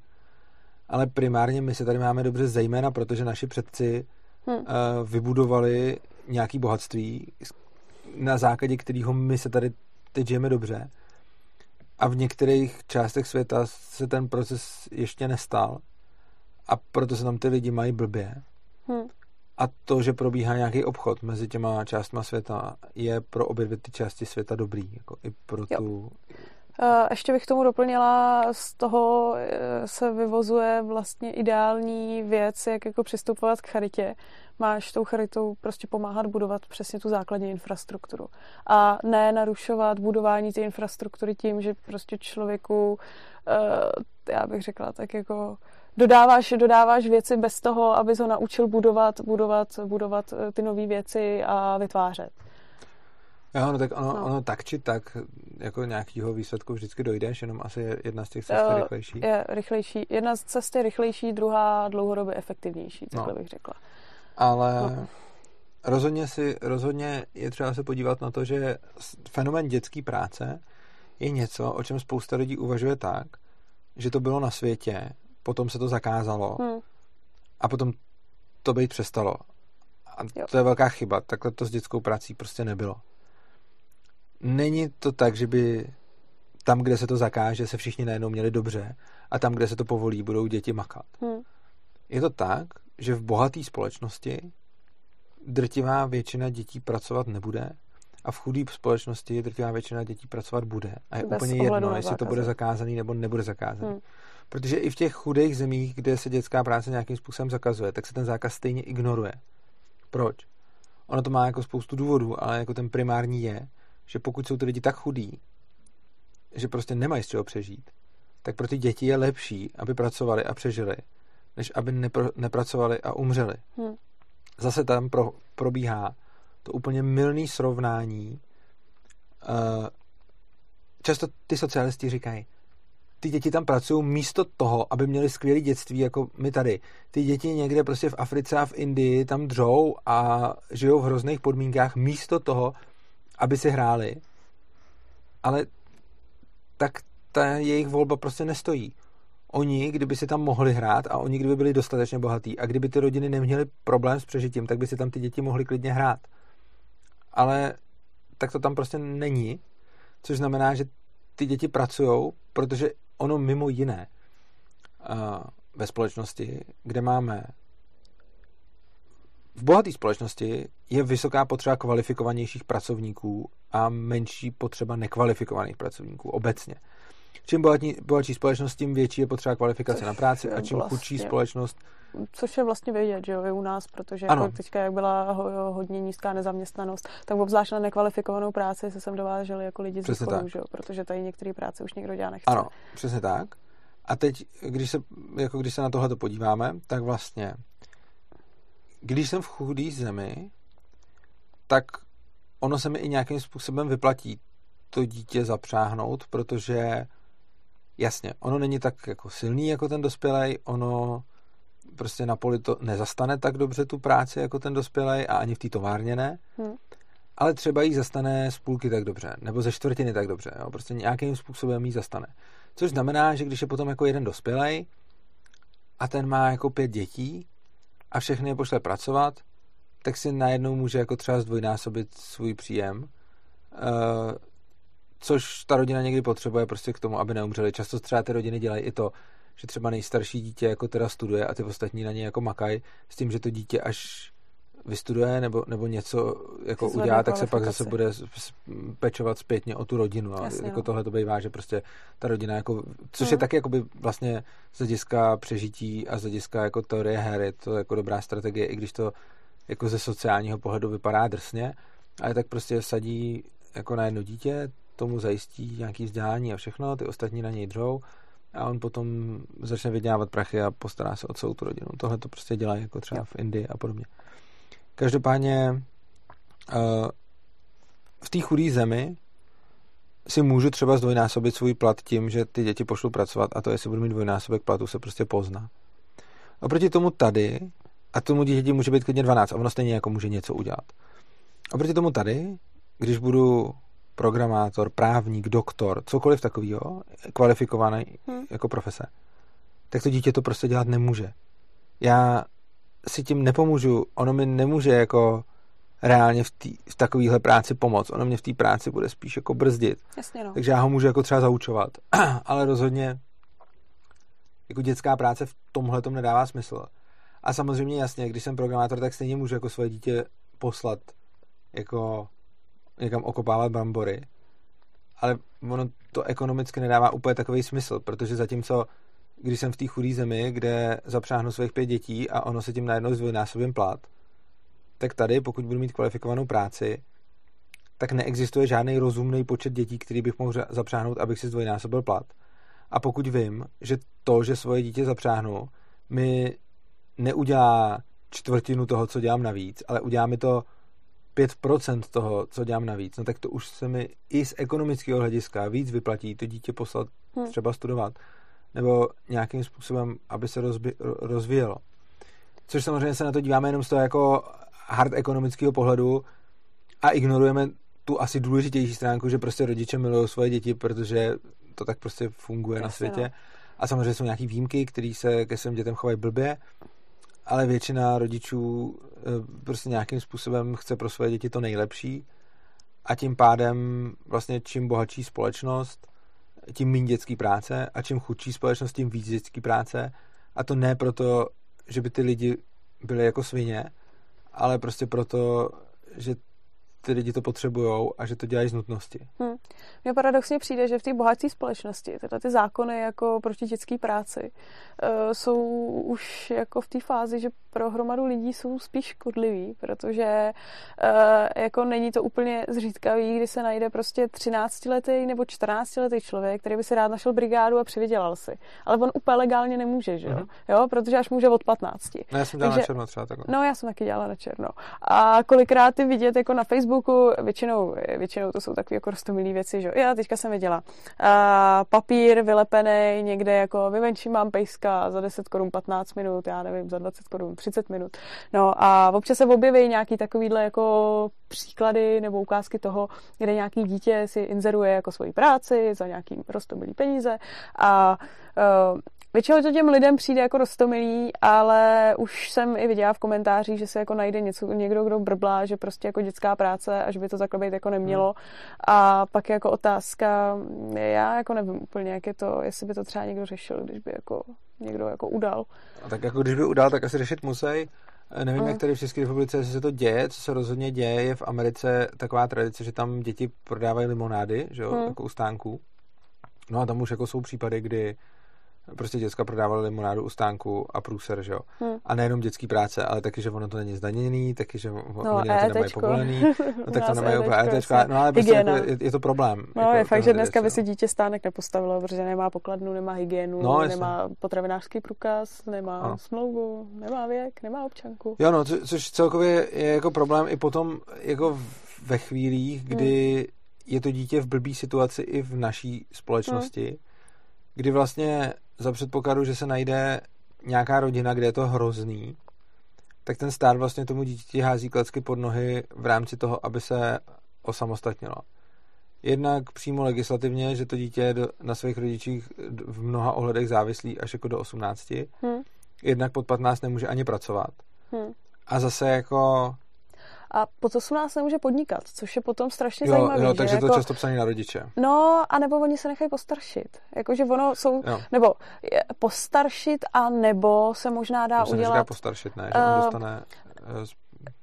Ale primárně my se tady máme dobře zejména, protože naši předci hmm. uh, vybudovali nějaký bohatství, na základě kterého my se tady teď žijeme dobře. A v některých částech světa se ten proces ještě nestal a proto se tam ty lidi mají blbě. Hmm. A to, že probíhá nějaký obchod mezi těma částma světa, je pro obě dvě ty části světa dobrý. Jako i pro jo. tu... Ještě bych tomu doplnila, z toho e, se vyvozuje vlastně ideální věc, jak jako přistupovat k charitě. Máš tou charitou prostě pomáhat budovat přesně tu základní infrastrukturu. A ne narušovat budování té infrastruktury tím, že prostě člověku, e, já bych řekla, tak jako dodáváš, dodáváš věci bez toho, abys ho naučil budovat, budovat, budovat eh, ty nové věci a vytvářet. Jo, no tak ono, no. ono tak či tak jako nějakýho výsledku vždycky dojdeš, jenom asi je jedna z těch cest je rychlejší. Je rychlejší. Jedna z cest je rychlejší, druhá dlouhodobě efektivnější, takhle no. bych řekla. Ale no. rozhodně, si, rozhodně je třeba se podívat na to, že fenomen dětské práce je něco, o čem spousta lidí uvažuje tak, že to bylo na světě potom se to zakázalo hmm. a potom to být přestalo. A jo. to je velká chyba. Takhle to s dětskou prací prostě nebylo. Není to tak, že by tam, kde se to zakáže, se všichni najednou měli dobře a tam, kde se to povolí, budou děti makat. Hmm. Je to tak, že v bohaté společnosti drtivá většina dětí pracovat nebude a v chudé společnosti drtivá většina dětí pracovat bude. A je Bez úplně jedno, jestli to bude zakázaný nebo nebude zakázaný. Hmm. Protože i v těch chudých zemích, kde se dětská práce nějakým způsobem zakazuje, tak se ten zákaz stejně ignoruje. Proč? Ono to má jako spoustu důvodů, ale jako ten primární je, že pokud jsou ty lidi tak chudí, že prostě nemají z čeho přežít, tak pro ty děti je lepší, aby pracovali a přežili, než aby nepro, nepracovali a umřeli. Hmm. Zase tam pro, probíhá to úplně milný srovnání. Uh, často ty socialisti říkají, ty děti tam pracují místo toho, aby měli skvělé dětství, jako my tady. Ty děti někde prostě v Africe a v Indii tam dřou a žijou v hrozných podmínkách místo toho, aby si hráli. Ale tak ta jejich volba prostě nestojí. Oni, kdyby si tam mohli hrát a oni, kdyby byli dostatečně bohatí a kdyby ty rodiny neměly problém s přežitím, tak by si tam ty děti mohly klidně hrát. Ale tak to tam prostě není, což znamená, že ty děti pracují, protože ono mimo jiné ve společnosti, kde máme v bohaté společnosti je vysoká potřeba kvalifikovanějších pracovníků a menší potřeba nekvalifikovaných pracovníků obecně. Čím bohatší společnost, tím větší je potřeba kvalifikace Což na práci a čím vlastně, chudší společnost. Což je vlastně vědět, že jo, i u nás, protože jako teďka, jak byla ho, hodně nízká nezaměstnanost, tak obzvlášť na nekvalifikovanou práci se sem dováželi jako lidi z východu, že jo, protože tady některé práce už někdo dělá nechce. Ano, přesně tak. A teď, když se, jako když se na tohle podíváme, tak vlastně, když jsem v chudý zemi, tak ono se mi i nějakým způsobem vyplatí to dítě zapřáhnout, protože jasně, ono není tak jako silný jako ten dospělej, ono prostě na poli to nezastane tak dobře tu práci jako ten dospělej a ani v té továrně ne, hmm. ale třeba jí zastane z půlky tak dobře, nebo ze čtvrtiny tak dobře, jo? prostě nějakým způsobem jí zastane. Což znamená, že když je potom jako jeden dospělej a ten má jako pět dětí a všechny je pošle pracovat, tak si najednou může jako třeba zdvojnásobit svůj příjem, uh, což ta rodina někdy potřebuje prostě k tomu, aby neumřeli. Často třeba ty rodiny dělají i to, že třeba nejstarší dítě jako teda studuje a ty ostatní na ně jako makají s tím, že to dítě až vystuduje nebo, nebo něco jako udělá, tak se pak zase bude pečovat zpětně o tu rodinu. A Jasně, jako no. tohle to bývá, že prostě ta rodina, jako, což mm. je taky jakoby vlastně z hlediska přežití a z hlediska jako teorie her, je to jako dobrá strategie, i když to jako ze sociálního pohledu vypadá drsně, ale tak prostě sadí jako na jedno dítě, tomu zajistí nějaký vzdělání a všechno, ty ostatní na něj dřou a on potom začne vydělávat prachy a postará se o celou tu rodinu. Tohle to prostě dělá jako třeba v Indii a podobně. Každopádně eh, v té chudé zemi si můžu třeba zdvojnásobit svůj plat tím, že ty děti pošlu pracovat a to, jestli budu mít dvojnásobek platu, se prostě pozná. Oproti tomu tady, a tomu děti může být klidně 12 a ono stejně jako může něco udělat. Oproti tomu tady, když budu programátor, právník, doktor, cokoliv takového, kvalifikovaný hmm. jako profese, tak to dítě to prostě dělat nemůže. Já si tím nepomůžu, ono mi nemůže jako reálně v, tý, v takovéhle práci pomoct. Ono mě v té práci bude spíš jako brzdit. Jasně no. Takže já ho můžu jako třeba zaučovat. (clears throat) Ale rozhodně jako dětská práce v tomhle tom nedává smysl. A samozřejmě jasně, když jsem programátor, tak stejně můžu jako svoje dítě poslat jako někam okopávat brambory. Ale ono to ekonomicky nedává úplně takový smysl, protože zatímco když jsem v té chudé zemi, kde zapřáhnu svých pět dětí a ono se tím najednou zdvojnásobím plat, tak tady, pokud budu mít kvalifikovanou práci, tak neexistuje žádný rozumný počet dětí, který bych mohl zapřáhnout, abych si zdvojnásobil plat. A pokud vím, že to, že svoje dítě zapřáhnu, mi neudělá čtvrtinu toho, co dělám navíc, ale udělá mi to 5% toho, co dělám navíc, no tak to už se mi i z ekonomického hlediska víc vyplatí to dítě poslat hmm. třeba studovat, nebo nějakým způsobem, aby se rozbi- rozvíjelo. Což samozřejmě se na to díváme jenom z toho jako hard ekonomického pohledu a ignorujeme tu asi důležitější stránku, že prostě rodiče milují svoje děti, protože to tak prostě funguje Jasně, na světě. No. A samozřejmě jsou nějaký výjimky, které se ke svým dětem chovají blbě, ale většina rodičů eh, prostě nějakým způsobem chce pro své děti to nejlepší a tím pádem vlastně čím bohatší společnost, tím méně dětský práce a čím chudší společnost, tím víc dětský práce. A to ne proto, že by ty lidi byli jako svině, ale prostě proto, že ty lidi to potřebují a že to dělají z nutnosti. Hmm. Mně paradoxně přijde, že v té bohaté společnosti tyhle ty zákony jako proti dětské práci uh, jsou už jako v té fázi, že pro hromadu lidí jsou spíš škodlivý, protože uh, jako není to úplně zřídkavý, kdy se najde prostě 13-letý nebo 14-letý člověk, který by si rád našel brigádu a přivydělal si. Ale on úplně legálně nemůže, že jo? Uh-huh. jo? Protože až může od 15. No, já jsem dělala Takže, na černo třeba takhle. No, já jsem taky dělala na černo. A kolikrát ty vidět jako na Facebooku, většinou, většinou to jsou takové jako rostomilé věci, že? Já teďka jsem viděla. A papír vylepený někde jako vyvenčím mám pejska za 10 korun 15 minut, já nevím, za 20 korun 30 minut. No a občas se objeví nějaký takovýhle jako příklady nebo ukázky toho, kde nějaký dítě si inzeruje jako svoji práci za nějaký rostomilý peníze a Většinou to těm lidem přijde jako rostomilý, ale už jsem i viděla v komentářích, že se jako najde něco, někdo, kdo brblá, že prostě jako dětská práce a že by to takhle být jako nemělo. Hmm. A pak jako otázka, já jako nevím úplně, jak je to, jestli by to třeba někdo řešil, když by jako někdo jako udal. A tak jako když by udal, tak asi řešit musí. Nevím, mm. jak tady v České republice se to děje, co se rozhodně děje, je v Americe taková tradice, že tam děti prodávají limonády, že jo, mm. jako u stánků. No a tam už jako jsou případy, kdy prostě děcka prodávala limonádu u stánku a průser, že jo. Hmm. A nejenom dětský práce, ale taky, že ono to není zdaněný, taky, že No, oni na to nemají ETčko. povolený, no tak to (laughs) nemají úplně ETčko, ETčko, jasně. no ale prostě jako je, je, to problém. No, jako je fakt, že dneska by věc, si no. dítě stánek nepostavilo, protože nemá pokladnu, nemá hygienu, No, nemá potravinářský průkaz, nemá Ano. smlouvu, nemá věk, nemá občanku. Jo, no, co, což celkově je jako problém i potom jako ve chvílích, Hmm. kdy je to dítě v blbý situaci i v naší společnosti, Hmm. kdy vlastně za předpokladu, že se najde nějaká rodina, kde je to hrozný, tak ten stát vlastně tomu dítěti hází klacky pod nohy v rámci toho, aby se osamostatnilo. Jednak přímo legislativně, že to dítě je na svých rodičích v mnoha ohledech závislý až jako do 18. Hm, Jednak pod 15 nemůže ani pracovat. hm. A zase jako A pod 18 nemůže podnikat, což je potom strašně Jo, zajímavé. jo, že takže jako, to často psaný na rodiče. No, a nebo oni se nechají postaršit. Jakože ono jsou, Jo. nebo je, postaršit a nebo se možná dá To se udělat... postaršit, ne? Že on Eh, dostane... z-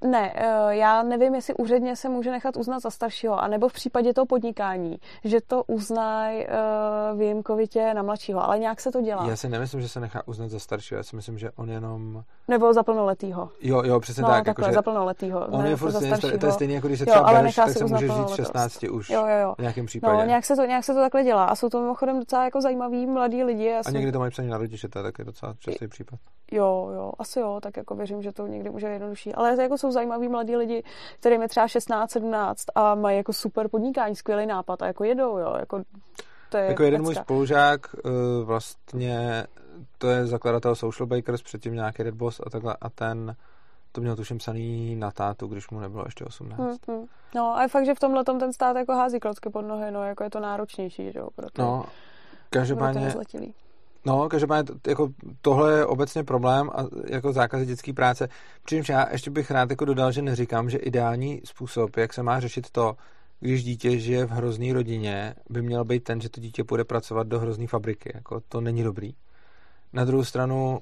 Ne, eh, já nevím, jestli úředně se může nechat uznat za staršího, anebo v případě toho podnikání, že to uznají uh, výjimkovitě na mladšího, ale nějak se to dělá. Já si nemyslím, že se nechá uznat za staršího. Já si myslím, že on jenom... Nebo za plnoletýho. Jo, jo, přesně No, tak. takhle, jakože za plnoletýho. on je jako furt staršího. to je stejný, jako když se Jo, třeba ale bereš, tak se můžeš říct plnoletos. 16 už. Jo, jo, jo. V nějakém případě. No, nějak se, to, nějak se to takhle dělá. A jsou to mimochodem docela jako zajímaví mladí lidi. Já A jsem- někdy to mají psaný na rodiče, to je taky docela častý případ. Jo, jo, asi jo, tak jako věřím, že to někdy může jednodušší. Ale jako jsou zajímaví mladí lidi, kterým je třeba 16, 17 a mají jako super podnikání, skvělý nápad a jako jedou, jo, jako to je Jako jeden můj pecka. spolužák, eh, vlastně to je zakladatel Social Bakers, předtím nějaký Red Boss a takhle, a ten to měl tuším psaný na tátu, když mu nebylo ještě 18. Hmm, hmm. No a je fakt, že v tomhle ten stát jako hází klocky pod nohy, no jako je to náročnější, že jo, pro ty, No, pro ty každopádně. No, každopádně jako tohle je obecně problém a jako zákazy dětské práce. Přičemž já ještě bych rád jako dodal, že neříkám, že ideální způsob, jak se má řešit to, když dítě žije v hrozný rodině, by měl být ten, že to dítě půjde pracovat do hrozný fabriky. Jako to není dobrý. Na druhou stranu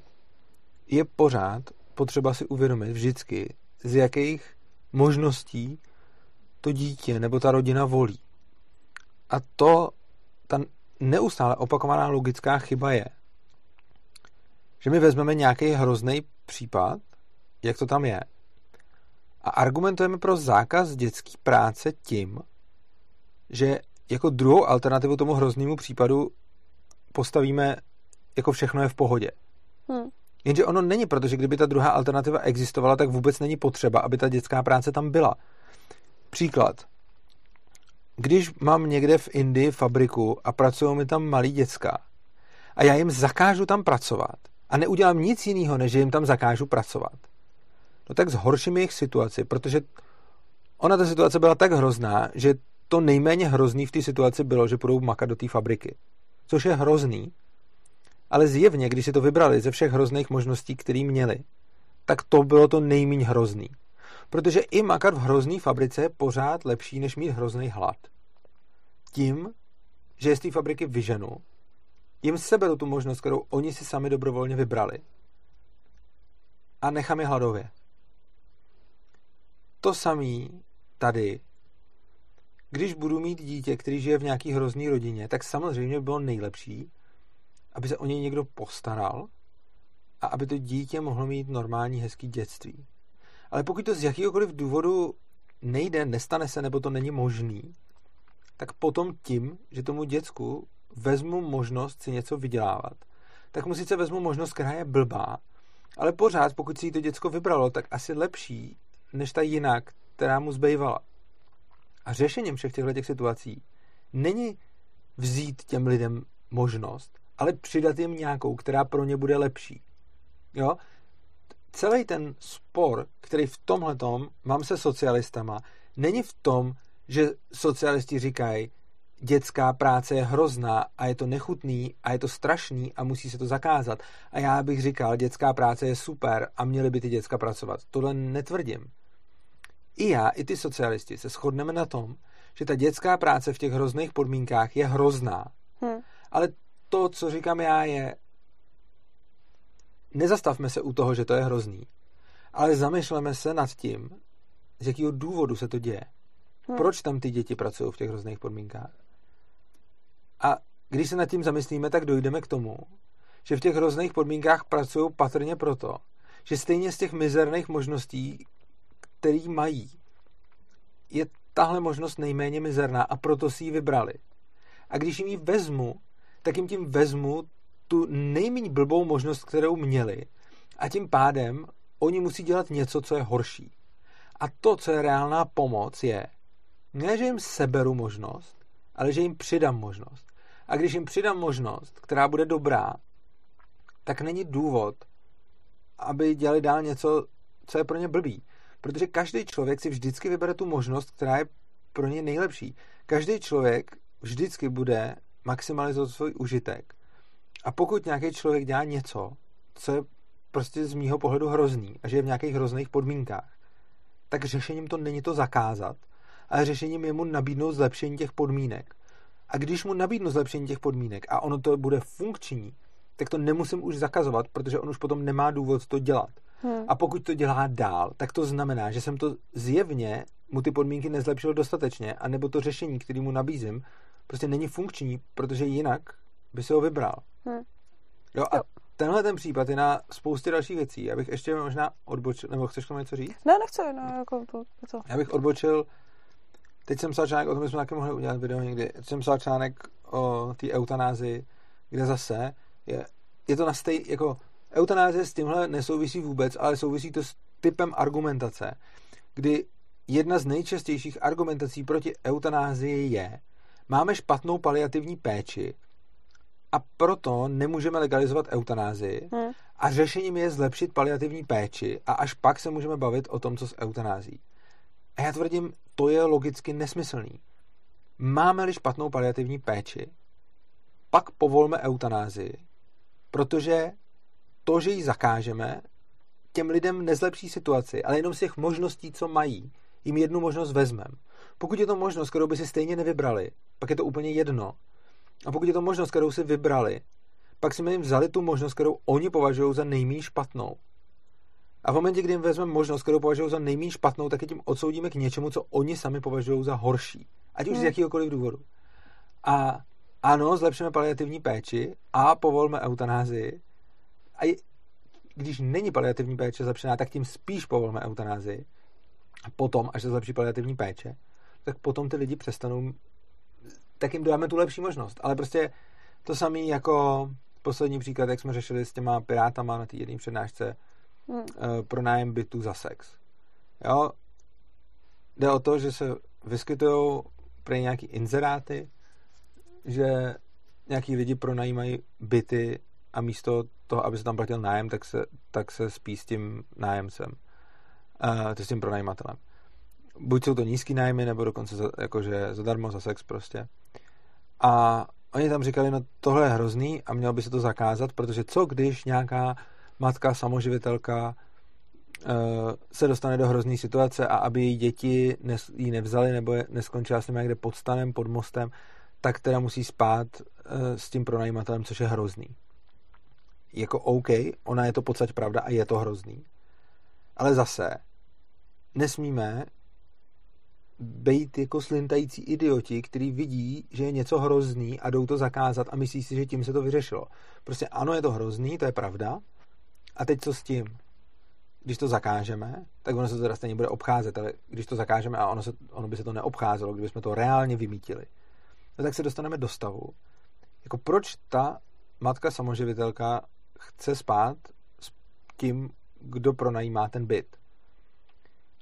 je pořád potřeba si uvědomit vždycky, z jakých možností to dítě nebo ta rodina volí. A to, neustále opakovaná logická chyba je, že my vezmeme nějaký hrozný případ, jak to tam je, a argumentujeme pro zákaz dětské práce tím, že jako druhou alternativu tomu hroznému případu postavíme jako všechno je v pohodě. Hmm. Jenže ono není, protože kdyby ta druhá alternativa existovala, tak vůbec není potřeba, aby ta dětská práce tam byla. Příklad. Když mám někde v Indii fabriku a pracují mi tam malí děcka a já jim zakážu tam pracovat a neudělám nic jiného, než jim tam zakážu pracovat, no tak zhorším jejich situaci, protože ona ta situace byla tak hrozná, že to nejméně hrozný v té situaci bylo, že půjdou makat do té fabriky. Což je hrozný, ale zjevně, když si to vybrali ze všech hrozných možností, které měli, tak to bylo to nejméně hrozný. Protože i makat v hrozný fabrice je pořád lepší, než mít hrozný hlad. Tím, že je z té fabriky vyženu, jim seberu tu možnost, kterou oni si sami dobrovolně vybrali a nechám je hladově. To samý tady, když budu mít dítě, který žije v nějaký hrozný rodině, tak samozřejmě by bylo nejlepší, aby se o něj někdo postaral a aby to dítě mohlo mít normální, hezký dětství. Ale pokud to z jakýkoliv důvodu nejde, nestane se, nebo to není možný, tak potom tím, že tomu děcku vezmu možnost si něco vydělávat, tak mu sice vezmu možnost, která je blbá, ale pořád, pokud si to děcko vybralo, tak asi lepší, než ta jinak, která mu zbývala. A řešením všech těchto těch situací není vzít těm lidem možnost, ale přidat jim nějakou, která pro ně bude lepší. Jo? Celý ten spor, který v tomhle mám se socialistama, není v tom, že socialisti říkají, dětská práce je hrozná a je to nechutný a je to strašný a musí se to zakázat. A já bych říkal, dětská práce je super a měly by ty děcka pracovat. Tohle netvrdím. I já, i ty socialisti se shodneme na tom, že ta dětská práce v těch hrozných podmínkách je hrozná. Hmm. Ale to, co říkám já, je nezastavme se u toho, že to je hrozný, ale zamýšleme se nad tím, z jakého důvodu se to děje. Hmm. Proč tam ty děti pracují v těch hrozných podmínkách? A když se nad tím zamyslíme, tak dojdeme k tomu, že v těch hrozných podmínkách pracují patrně proto, že stejně z těch mizerných možností, který mají, je tahle možnost nejméně mizerná a proto si ji vybrali. A když jim ji vezmu, tak jim tím vezmu tu nejméně blbou možnost, kterou měli a tím pádem oni musí dělat něco, co je horší. A to, co je reálná pomoc, je, ne, že jim seberu možnost, ale že jim přidám možnost. A když jim přidám možnost, která bude dobrá, tak není důvod, aby dělali dál něco, co je pro ně blbý. Protože každý člověk si vždycky vybere tu možnost, která je pro ně nejlepší. Každý člověk vždycky bude maximalizovat svůj užitek. A pokud nějaký člověk dělá něco, co je prostě z mýho pohledu hrozný a že je v nějakých hrozných podmínkách, tak řešením to není to zakázat, ale řešením je mu nabídnout zlepšení těch podmínek. A když mu nabídnu zlepšení těch podmínek a ono to bude funkční, tak to nemusím už zakazovat, protože on už potom nemá důvod to dělat. Hmm. A pokud to dělá dál, tak to znamená, že jsem to zjevně mu ty podmínky nezlepšil dostatečně, anebo to řešení, který mu nabízím, prostě není funkční, protože jinak by se ho vybral. Hmm. Jo, a jo. tenhle ten případ je na spoustě dalších věcí. Já bych ještě možná odbočil, nebo chceš tomu něco říct? Ne, nechci, no, jako to, to. Já bych odbočil, teď jsem psal článek, o tom jsme taky mohli udělat video někdy, teď jsem psal článek o té eutanázi, kde zase je, je to na stej, jako eutanázie s tímhle nesouvisí vůbec, ale souvisí to s typem argumentace, kdy jedna z nejčastějších argumentací proti eutanázii je, máme špatnou paliativní péči a proto nemůžeme legalizovat eutanázii hmm. a řešením je zlepšit paliativní péči a až pak se můžeme bavit o tom, co s eutanází. A já tvrdím, to je logicky nesmyslný. Máme-li špatnou paliativní péči, pak povolme eutanázii, protože to, že ji zakážeme, těm lidem nezlepší situaci, ale jenom z těch možností, co mají, jim jednu možnost vezmeme. Pokud je to možnost, kterou by si stejně nevybrali, pak je to úplně jedno. A pokud je to možnost, kterou si vybrali, pak si jim vzali tu možnost, kterou oni považují za nejméně špatnou. A v momentě, kdy jim vezmeme možnost, kterou považují za nejméně špatnou, tak je tím odsoudíme k něčemu, co oni sami považují za horší. Ať už hmm. z jakýkoliv důvodu. A ano, zlepšíme paliativní péči a povolme eutanázii. A je, když není paliativní péče zlepšená, tak tím spíš povolme eutanázii. A potom, až se zlepší paliativní péče, tak potom ty lidi přestanou, tak jim dáme tu lepší možnost. Ale prostě to samé jako poslední příklad, jak jsme řešili s těma pirátama na té jedné přednášce, hmm. Eh, pro nájem bytu za sex. Jo? Jde o to, že se vyskytují pro nějaký inzeráty, že nějaký lidi pronajímají byty a místo toho, aby se tam platil nájem, tak se, tak se spí s tím nájemcem. Uh, to s tím pronajímatelem. Buď jsou to nízký nájmy, nebo dokonce za, jakože zadarmo za sex prostě. A oni tam říkali, no tohle je hrozný a mělo by se to zakázat, protože co když nějaká matka samoživitelka uh, se dostane do hrozný situace a aby její děti jí nevzali nebo je, neskončila s ním někde pod stanem, pod mostem, tak teda musí spát uh, s tím pronajímatelem, což je hrozný. Jako OK, ona je to podstatě pravda a je to hrozný. Ale zase nesmíme být jako slintající idioti, který vidí, že je něco hrozný a jdou to zakázat a myslí si, že tím se to vyřešilo. Prostě ano, je to hrozný, to je pravda. A teď co s tím? Když to zakážeme, tak ono se to teda stejně bude obcházet, ale když to zakážeme a ono, se, ono by se to neobcházelo, kdybychom to reálně vymítili, no tak se dostaneme do stavu. Jako proč ta matka samoživitelka chce spát s tím, kdo pronajímá ten byt?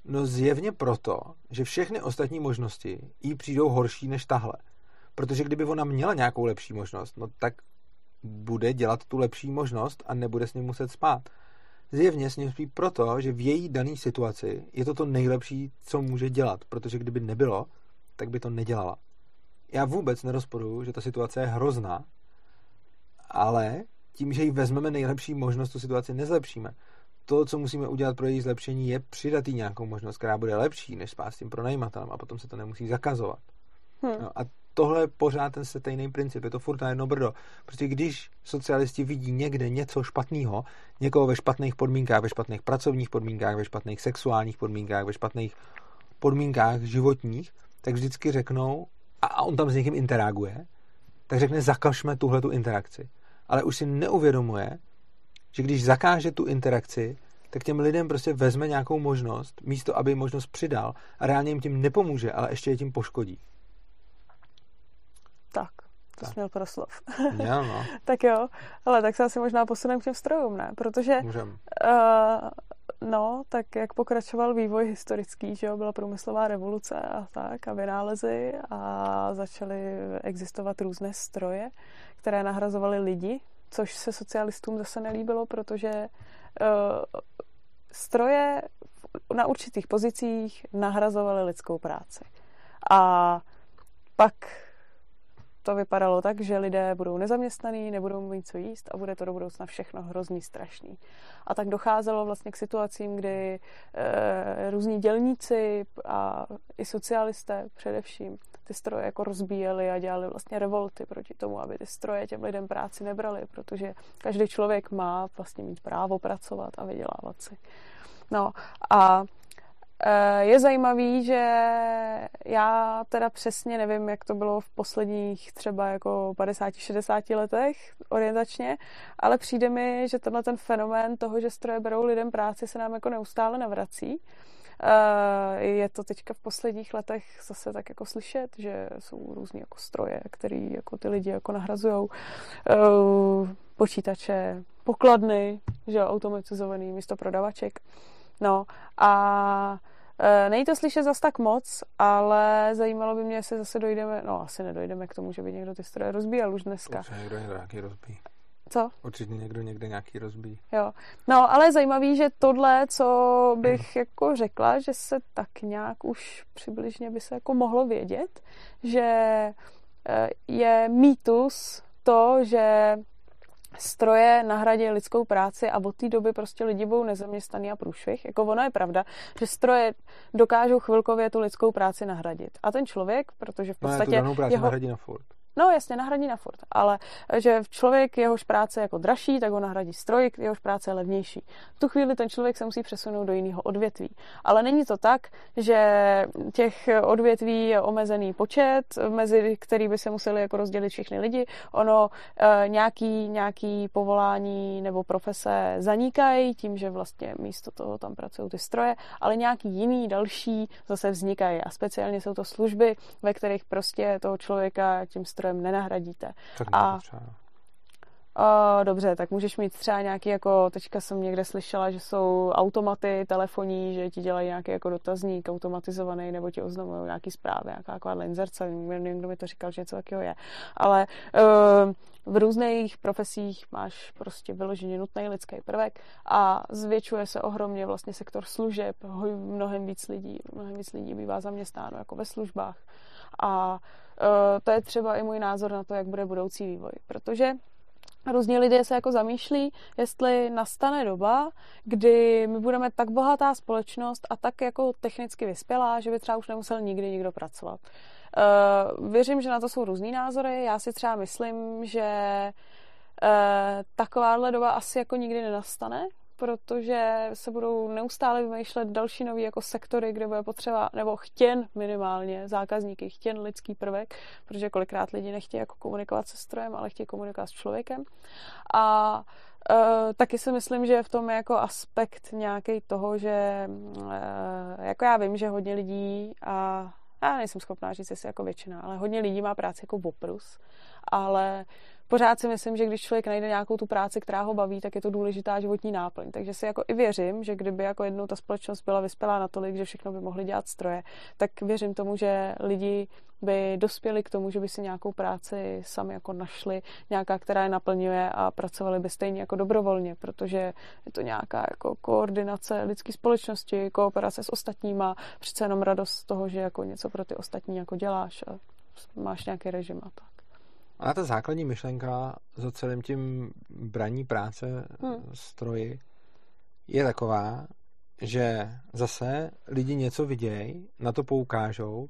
No zjevně proto, že všechny ostatní možnosti jí přijdou horší než tahle. Protože kdyby ona měla nějakou lepší možnost, no tak bude dělat tu lepší možnost a nebude s ním muset spát. Zjevně s ním spí proto, že v její dané situaci je to to nejlepší, co může dělat, protože kdyby nebylo, tak by to nedělala. Já vůbec nerozporuju, že ta situace je hrozná, ale tím, že jí vezmeme nejlepší možnost, tu situaci nezlepšíme to, co musíme udělat pro její zlepšení, je přidat jí nějakou možnost, která bude lepší, než spát s tím pronajímatelem a potom se to nemusí zakazovat. Hmm. No, a tohle je pořád ten stejný princip, je to furt na jedno brdo. Prostě když socialisti vidí někde něco špatného, někoho ve špatných podmínkách, ve špatných pracovních podmínkách, ve špatných sexuálních podmínkách, ve špatných podmínkách životních, tak vždycky řeknou, a on tam s někým interaguje, tak řekne, zakažme tuhle tu interakci. ale už si neuvědomuje, že když zakáže tu interakci, tak těm lidem prostě vezme nějakou možnost, místo aby možnost přidal a reálně jim tím nepomůže, ale ještě je tím poškodí. Tak, to tak. jsi měl proslov. Já, no. (laughs) tak jo, ale tak se asi možná posuneme k těm strojům, ne? Protože Můžem. Uh, no, tak jak pokračoval vývoj historický, že jo, byla průmyslová revoluce a tak a vynálezy a začaly existovat různé stroje, které nahrazovaly lidi, což se socialistům zase nelíbilo, protože uh, stroje na určitých pozicích nahrazovaly lidskou práci. A pak to vypadalo tak, že lidé budou nezaměstnaní, nebudou mít co jíst a bude to do budoucna všechno hrozný, strašný. A tak docházelo vlastně k situacím, kdy e, různí dělníci a i socialisté především ty stroje jako rozbíjeli a dělali vlastně revolty proti tomu, aby ty stroje těm lidem práci nebrali, protože každý člověk má vlastně mít právo pracovat a vydělávat si. No a je zajímavý, že já teda přesně nevím, jak to bylo v posledních třeba jako 50-60 letech orientačně, ale přijde mi, že tenhle ten fenomén toho, že stroje berou lidem práci, se nám jako neustále navrací. Eh, je to teďka v posledních letech zase tak jako slyšet, že jsou různý jako stroje, který jako ty lidi jako nahrazujou eh, počítače, pokladny, že automatizovaný místo prodavaček. No a e, Není to slyšet zas tak moc, ale zajímalo by mě, jestli zase dojdeme, no asi nedojdeme k tomu, že by někdo ty stroje rozbíjel už dneska. Určitě někdo nějaký rozbíjí. Co? Určitě někdo někde nějaký rozbíjí. Jo. No, ale je zajímavý, že tohle, co bych hmm. jako řekla, že se tak nějak už přibližně by se jako mohlo vědět, že e, je mýtus to, že stroje nahradí lidskou práci a od té doby prostě lidi budou nezaměstnaný a průšvih. Jako ono je pravda, že stroje dokážou chvilkově tu lidskou práci nahradit. A ten člověk, protože v podstatě... No, ne, tu práci jeho... nahradí na furt. No jasně, nahradí na furt, ale že člověk, jehož práce je jako dražší, tak ho nahradí stroj, jehož práce je levnější. V tu chvíli ten člověk se musí přesunout do jiného odvětví. Ale není to tak, že těch odvětví je omezený počet, mezi který by se museli jako rozdělit všichni lidi. Ono e, nějaký, nějaký povolání nebo profese zanikají tím, že vlastně místo toho tam pracují ty stroje, ale nějaký jiný další zase vznikají. A speciálně jsou to služby, ve kterých prostě toho člověka tím strojem nenahradíte. Tak a, a, dobře, tak můžeš mít třeba nějaký, jako teďka jsem někde slyšela, že jsou automaty telefonní, že ti dělají nějaký jako dotazník automatizovaný, nebo ti oznamují nějaký zprávy, nějaká taková inzerce, někdo mi to říkal, že něco takového je. Ale uh, v různých profesích máš prostě vyloženě nutný lidský prvek a zvětšuje se ohromně vlastně sektor služeb, mnohem víc lidí, mnohem víc lidí bývá zaměstnáno jako ve službách a Eh, to je třeba i můj názor na to, jak bude budoucí vývoj. Protože Různí lidé se jako zamýšlí, jestli nastane doba, kdy my budeme tak bohatá společnost a tak jako technicky vyspělá, že by třeba už nemusel nikdy nikdo pracovat. Uh, věřím, že na to jsou různý názory. Já si třeba myslím, že uh, takováhle doba asi jako nikdy nenastane, protože se budou neustále vymýšlet další nové jako sektory, kde bude potřeba, nebo chtěn minimálně, zákazníky, chtěn lidský prvek, protože kolikrát lidi nechtějí jako komunikovat se strojem, ale chtějí komunikovat s člověkem. A Uh, taky si myslím, že v tom je jako aspekt nějaký toho, že uh, jako já vím, že hodně lidí a já nejsem schopná říct, jestli jako většina, ale hodně lidí má práci jako oprus, ale pořád si myslím, že když člověk najde nějakou tu práci, která ho baví, tak je to důležitá životní náplň. Takže si jako i věřím, že kdyby jako jednou ta společnost byla vyspělá natolik, že všechno by mohli dělat stroje, tak věřím tomu, že lidi by dospěli k tomu, že by si nějakou práci sami jako našli, nějaká, která je naplňuje a pracovali by stejně jako dobrovolně, protože je to nějaká jako koordinace lidské společnosti, kooperace s ostatníma, přece jenom radost z toho, že jako něco pro ty ostatní jako děláš a máš nějaký režim a tak. A ta základní myšlenka za celým tím braní práce hmm. stroji je taková, že zase lidi něco vidějí, na to poukážou,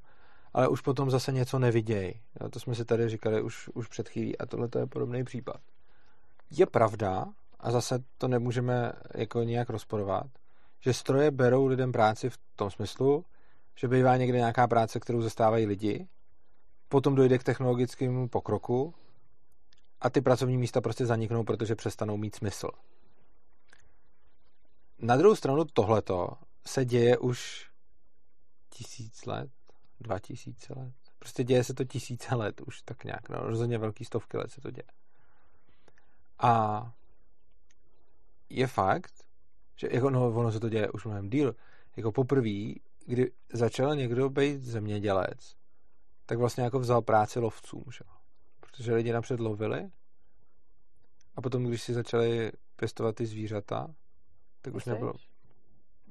ale už potom zase něco nevidějí. To jsme si tady říkali už, už před chvílí a tohle je podobný případ. Je pravda, a zase to nemůžeme jako nějak rozporovat, že stroje berou lidem práci v tom smyslu, že bývá někde nějaká práce, kterou zastávají lidi potom dojde k technologickému pokroku a ty pracovní místa prostě zaniknou, protože přestanou mít smysl. Na druhou stranu tohleto se děje už tisíc let, dva tisíce let. Prostě děje se to tisíce let už tak nějak, no, rozhodně velký stovky let se to děje. A je fakt, že jako, no, ono se to děje už mnohem díl, jako poprvé, kdy začal někdo být zemědělec, tak vlastně jako vzal práci lovcům, že? protože lidi napřed lovili a potom, když si začali pěstovat ty zvířata, tak už nebylo...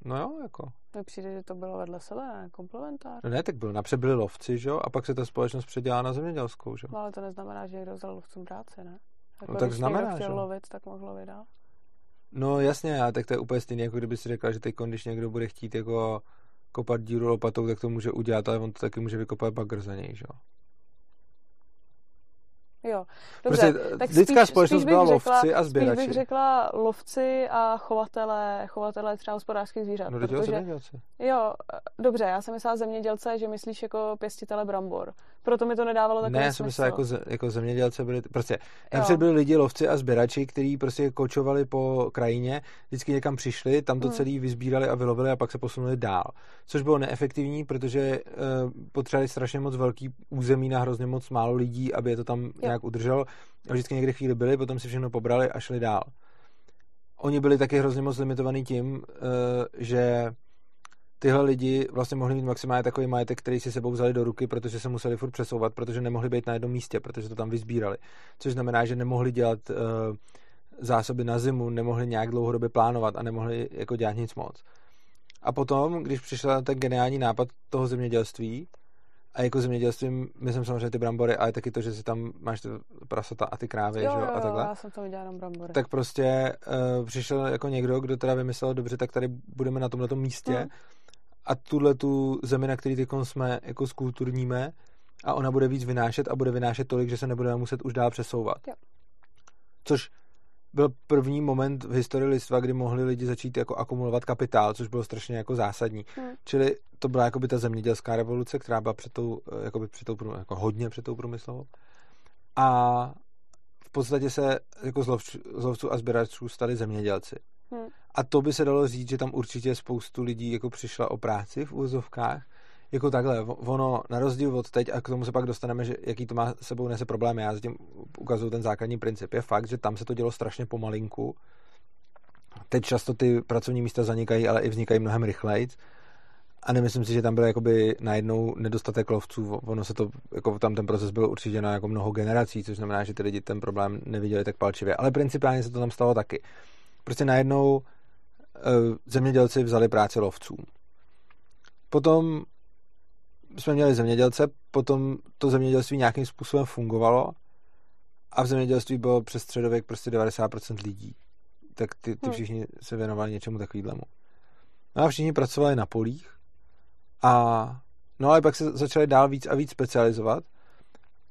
No jo, jako. Mně přijde, že to bylo vedle sebe, ne? Komplementár. No ne, tak bylo. Napřed byli lovci, že jo? A pak se ta společnost předělala na zemědělskou, že jo? No ale to neznamená, že někdo vzal lovcům práci, ne? Jako no tak znamená, chtěl že? lovit, tak mohl lovit dál. No jasně, a tak to je úplně stejné, jako kdyby si řekla, že teď, když někdo bude chtít jako kopat díru lopatou, tak to může udělat, ale on to taky může vykopat bagr za něj, že jo? Jo, dobře, prostě tak lidská spíš, společnost spíš byla bych lovci řekla, a sběrači. Spíš bych řekla lovci a chovatele, chovatele třeba hospodářských zvířat. No, protože, zemědělci. Jo, dobře, já jsem myslela zemědělce, že myslíš jako pěstitele brambor. Proto mi to nedávalo takový Ne, já jsem myslel jako, jako zemědělce byli, prostě napřed byli lidi lovci a sběrači, kteří prostě kočovali po krajině, vždycky někam přišli, tam to Hmm. celý vyzbírali a vylovili a pak se posunuli dál. Což bylo neefektivní, protože uh, potřebovali strašně moc velký území na hrozně moc málo lidí, aby je to tam jo. nějak udrželo. A vždycky někde chvíli byli, potom si všechno pobrali a šli dál. Oni byli taky hrozně moc limitovaný tím, uh, že tyhle lidi vlastně mohli mít maximálně takový majetek, který si sebou vzali do ruky, protože se museli furt přesouvat, protože nemohli být na jednom místě, protože to tam vyzbírali. Což znamená, že nemohli dělat uh, zásoby na zimu, nemohli nějak dlouhodobě plánovat a nemohli jako dělat nic moc. A potom, když přišel ten geniální nápad toho zemědělství, a jako zemědělství, myslím samozřejmě ty brambory, ale taky to, že si tam máš ty prasata a ty krávy, jo, že jo, jo, a takhle. já jsem to viděla jenom brambory. Tak prostě uh, přišel jako někdo, kdo teda vymyslel, dobře, tak tady budeme na tomhle místě Hmm. A tuhle tu zemi, na který teď jsme jako skulturníme a ona bude víc vynášet a bude vynášet tolik, že se nebudeme muset už dál přesouvat. Jo. Což byl první moment v historii lidstva, kdy mohli lidi začít jako akumulovat kapitál, což bylo strašně jako zásadní. Hmm. Čili to byla jakoby ta zemědělská revoluce, která byla před tou, eh, jakoby před tou, jako hodně před tou průmyslovou. A v podstatě se jako z, lovč, z lovců a sběračů stali zemědělci. Hmm. A to by se dalo říct, že tam určitě spoustu lidí jako přišla o práci v úzovkách. Jako takhle, ono na rozdíl od teď, a k tomu se pak dostaneme, že jaký to má sebou nese problémy, já zatím ukazuju ten základní princip, je fakt, že tam se to dělo strašně pomalinku. Teď často ty pracovní místa zanikají, ale i vznikají mnohem rychleji. A nemyslím si, že tam byl jakoby najednou nedostatek lovců. Ono se to, jako tam ten proces byl určitě na jako mnoho generací, což znamená, že ty lidi ten problém neviděli tak palčivě. Ale principiálně se to tam stalo taky. Prostě najednou uh, zemědělci vzali práci lovcům. Potom jsme měli zemědělce, potom to zemědělství nějakým způsobem fungovalo a v zemědělství bylo přes středověk prostě 90% lidí. Tak ty, ty Hmm. všichni se věnovali něčemu takovému. No a všichni pracovali na polích a no ale pak se začali dál víc a víc specializovat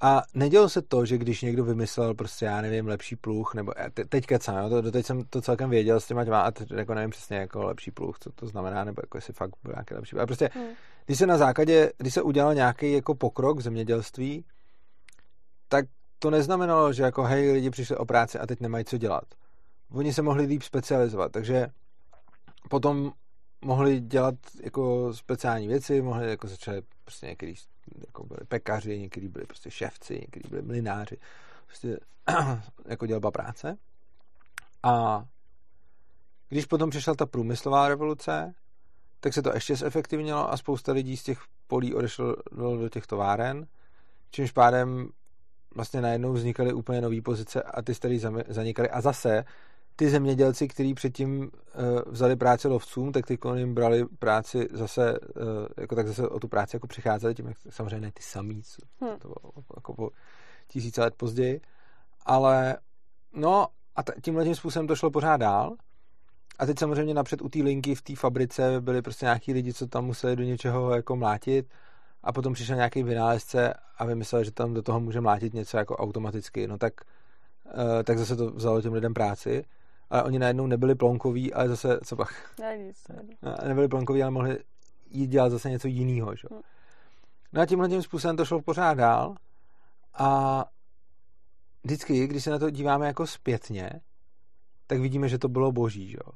a nedělo se to, že když někdo vymyslel prostě, já nevím, lepší pluh, nebo te, teď kecám, jo, to, doteď jsem to celkem věděl s těma těma, a teď jako nevím přesně jako lepší pluh, co to znamená, nebo jako jestli fakt byl nějaký lepší. Ale prostě, Hmm. když se na základě, když se udělal nějaký jako pokrok v zemědělství, tak to neznamenalo, že jako hej, lidi přišli o práci a teď nemají co dělat. Oni se mohli líp specializovat, takže potom mohli dělat jako speciální věci, mohli jako začali prostě některý jako byli pekaři, někteří byli prostě ševci, někteří byli mlináři, prostě (clears throat) jako dělba práce. A když potom přišla ta průmyslová revoluce, tak se to ještě zefektivnilo a spousta lidí z těch polí odešlo do těch továren, čímž pádem vlastně najednou vznikaly úplně nové pozice a ty starý zanikaly. A zase ty zemědělci, kteří předtím uh, vzali práci lovcům, tak ty jim brali práci zase, uh, jako tak zase o tu práci jako přicházeli, tím jak samozřejmě ne ty samý, hmm. to bylo jako po tisíce let později, ale no a tímhle tím způsobem to šlo pořád dál. A teď samozřejmě napřed u té linky v té fabrice byli prostě nějaký lidi, co tam museli do něčeho jako mlátit. A potom přišel nějaký vynálezce a vymyslel, že tam do toho může mlátit něco jako automaticky, no tak, uh, tak zase to vzalo těm lidem práci ale oni najednou nebyli plonkoví, ale zase, co pak? Ne, nic, ne. Nebyli plonkoví, ale mohli jít dělat zase něco jiného. Že? Hmm. No a tímhle tím způsobem to šlo pořád dál a vždycky, když se na to díváme jako zpětně, tak vidíme, že to bylo boží, že jo.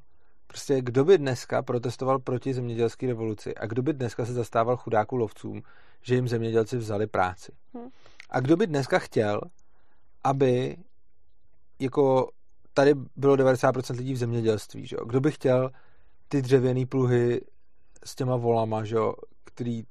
Prostě kdo by dneska protestoval proti zemědělské revoluci a kdo by dneska se zastával chudáků lovcům, že jim zemědělci vzali práci. Hmm. A kdo by dneska chtěl, aby jako tady bylo 90% lidí v zemědělství, že jo? Kdo by chtěl ty dřevěné pluhy s těma volama, že jo, který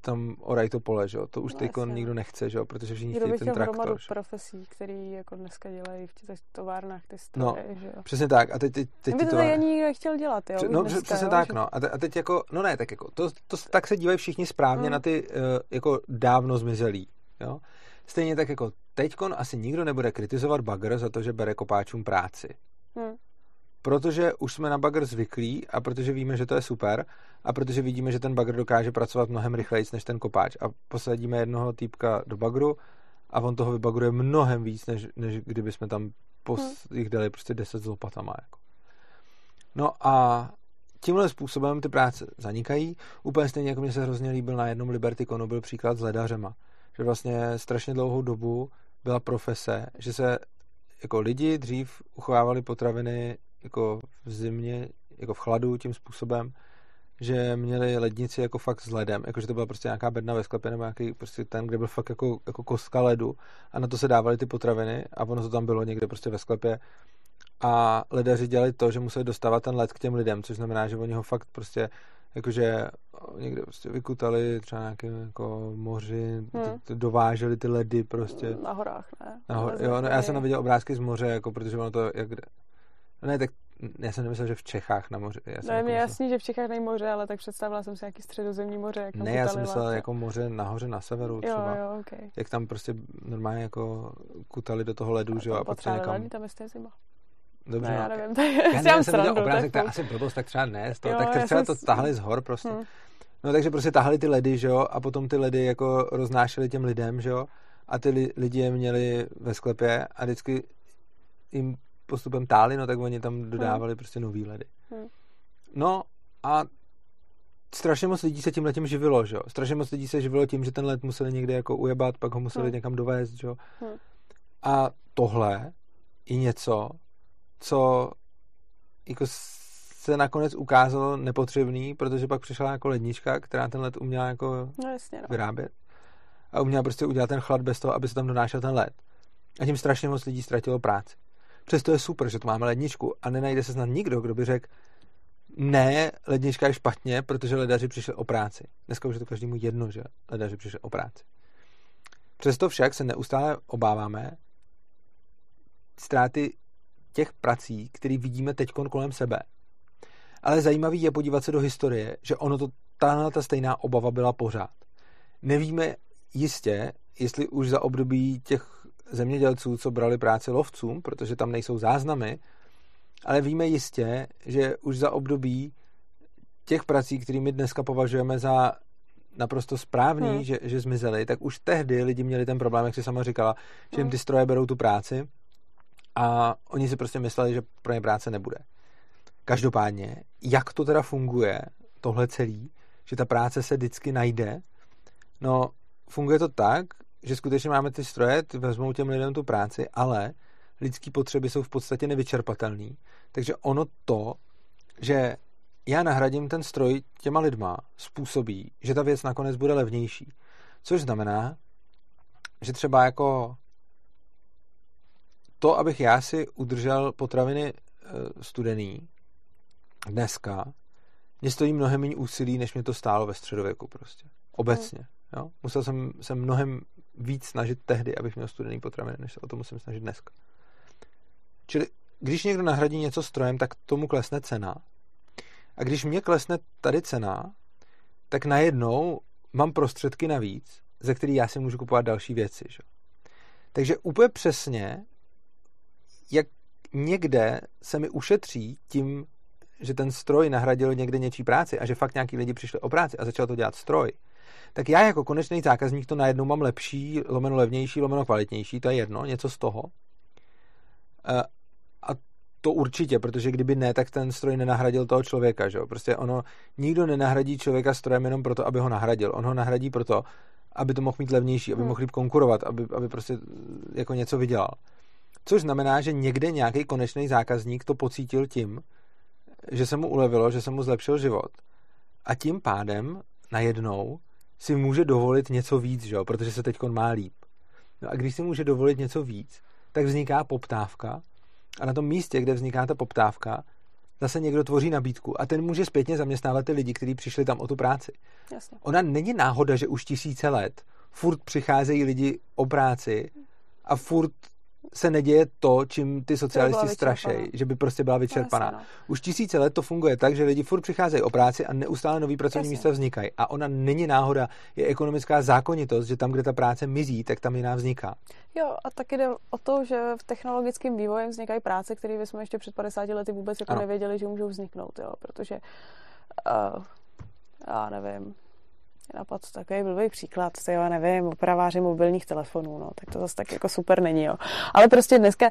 tam orají to pole, že jo? To už no, teď nikdo nechce, že jo? Protože všichni chtějí ten traktor. Že? profesí, který jako dneska dělají v těch továrnách ty stroje, no, že jo? přesně tak. A teď, teď, teď by to továrny... ani nikdo nechtěl dělat, jo? No, dneska, přesně jo, tak, že... no. A, te, a, teď jako, no ne, tak jako, to, to, tak se dívají všichni správně hmm. na ty uh, jako dávno zmizelí, jo? Stejně tak jako teďkon asi nikdo nebude kritizovat bagr za to, že bere kopáčům práci. Hmm. Protože už jsme na bagr zvyklí a protože víme, že to je super a protože vidíme, že ten bagr dokáže pracovat mnohem rychleji než ten kopáč a posadíme jednoho týpka do bagru a on toho vybagruje mnohem víc, než, než kdyby jsme tam pos, hmm. jich dali prostě 10 s lopatama. Jako. No a tímhle způsobem ty práce zanikají. Úplně stejně, jako mě se hrozně líbil na jednom Liberty Conu, byl příklad s ledařema. Že vlastně strašně dlouhou dobu byla profese, že se jako lidi dřív uchovávali potraviny jako v zimě, jako v chladu tím způsobem, že měli lednici jako fakt s ledem, jakože to byla prostě nějaká bedna ve sklepě nebo nějaký prostě ten, kde byl fakt jako, jako kostka ledu a na to se dávaly ty potraviny a ono to tam bylo někde prostě ve sklepě. A ledaři dělali to, že museli dostávat ten led k těm lidem, což znamená, že oni ho fakt prostě jakože někde prostě vykutali třeba nějaké jako moři, hmm. dováželi ty ledy prostě. Na horách, ne? Na hor, jo, no, já jsem viděl obrázky z moře, jako protože ono to, jak, ne, tak já jsem nemyslel, že v Čechách na moře. Já no je mi jasný, že v Čechách není moře, ale tak představila jsem si nějaký středozemní moře. Jak ne, já jsem myslel jako moře nahoře na severu třeba. Jo, jo, okay. Jak tam prostě normálně jako kutali do toho ledu, že jo, a pak se někam... tam je zima. Dobře, ne, no. já nevím, tak já, já jsem viděl obrázek, tak asi blbost, tak třeba ne, to, jo, tak třeba to tahli z hor prostě. Hmm. No takže prostě tahali ty ledy, že jo, a potom ty ledy jako roznášeli těm lidem, že jo, a ty li, lidi je měli ve sklepě a vždycky jim postupem táli, no tak oni tam dodávali hmm. prostě nový ledy. Hmm. No a strašně moc lidí se tím letím živilo, že jo. Strašně moc lidí se živilo tím, že ten let museli někde jako ujebat, pak ho museli hmm. někam dovést, že jo. Hmm. A tohle je něco, co jako se nakonec ukázalo nepotřebný, protože pak přišla jako lednička, která ten led uměla jako no, jasně, no. vyrábět. A uměla prostě udělat ten chlad bez toho, aby se tam donášel ten led. A tím strašně moc lidí ztratilo práci. Přesto je super, že tu máme ledničku a nenajde se snad nikdo, kdo by řekl, ne, lednička je špatně, protože ledaři přišli o práci. Dneska už je to každému jedno, že ledaři přišli o práci. Přesto však se neustále obáváme ztráty těch prací, které vidíme teď kolem sebe. Ale zajímavý je podívat se do historie, že ono to, tahle ta stejná obava byla pořád. Nevíme jistě, jestli už za období těch zemědělců, co brali práci lovcům, protože tam nejsou záznamy, ale víme jistě, že už za období těch prací, kterými dneska považujeme za naprosto správný, hmm. že, že zmizely, tak už tehdy lidi měli ten problém, jak si sama říkala, že jim hmm. ty stroje berou tu práci a oni si prostě mysleli, že pro ně práce nebude. Každopádně, jak to teda funguje, tohle celý, že ta práce se vždycky najde, no funguje to tak, že skutečně máme ty stroje, ty vezmou těm lidem tu práci, ale lidské potřeby jsou v podstatě nevyčerpatelné. Takže ono to, že já nahradím ten stroj těma lidma, způsobí, že ta věc nakonec bude levnější. Což znamená, že třeba jako to, abych já si udržel potraviny eh, studený dneska, mě stojí mnohem méně úsilí, než mě to stálo ve středověku prostě. Obecně. Jo? Musel jsem se mnohem víc snažit tehdy, abych měl studený potraviny, než se o to musím snažit dneska. Čili když někdo nahradí něco strojem, tak tomu klesne cena. A když mě klesne tady cena, tak najednou mám prostředky navíc, ze kterých já si můžu kupovat další věci. Že? Takže úplně přesně, jak někde se mi ušetří tím, že ten stroj nahradil někde něčí práci a že fakt nějaký lidi přišli o práci a začal to dělat stroj, tak já jako konečný zákazník to najednou mám lepší, lomeno levnější, lomeno kvalitnější, to je jedno, něco z toho. Eh, a to určitě, protože kdyby ne, tak ten stroj nenahradil toho člověka, že jo? Prostě ono, nikdo nenahradí člověka strojem jenom proto, aby ho nahradil. On ho nahradí proto, aby to mohl mít levnější, aby hmm. mohl líp konkurovat, aby, aby prostě jako něco vydělal. Což znamená, že někde nějaký konečný zákazník to pocítil tím, že se mu ulevilo, že se mu zlepšil život. A tím pádem najednou si může dovolit něco víc, že jo? protože se teď má líp. No a když si může dovolit něco víc, tak vzniká poptávka a na tom místě, kde vzniká ta poptávka, zase někdo tvoří nabídku a ten může zpětně zaměstnávat ty lidi, kteří přišli tam o tu práci. Jasně. Ona není náhoda, že už tisíce let furt přicházejí lidi o práci a furt se neděje to, čím ty socialisti strašejí, že by prostě byla vyčerpaná. No, Už tisíce let to funguje tak, že lidi furt přicházejí o práci a neustále nový pracovní místa vznikají. A ona není náhoda, je ekonomická zákonitost, že tam, kde ta práce mizí, tak tam jiná vzniká. Jo, a taky jde o to, že v technologickém vývoji vznikají práce, které bychom ještě před 50 lety vůbec jako nevěděli, že můžou vzniknout, jo, protože uh, já nevím, napad takový blbý příklad, to já nevím, opraváři mobilních telefonů, no, tak to zase tak jako super není, jo. Ale prostě dneska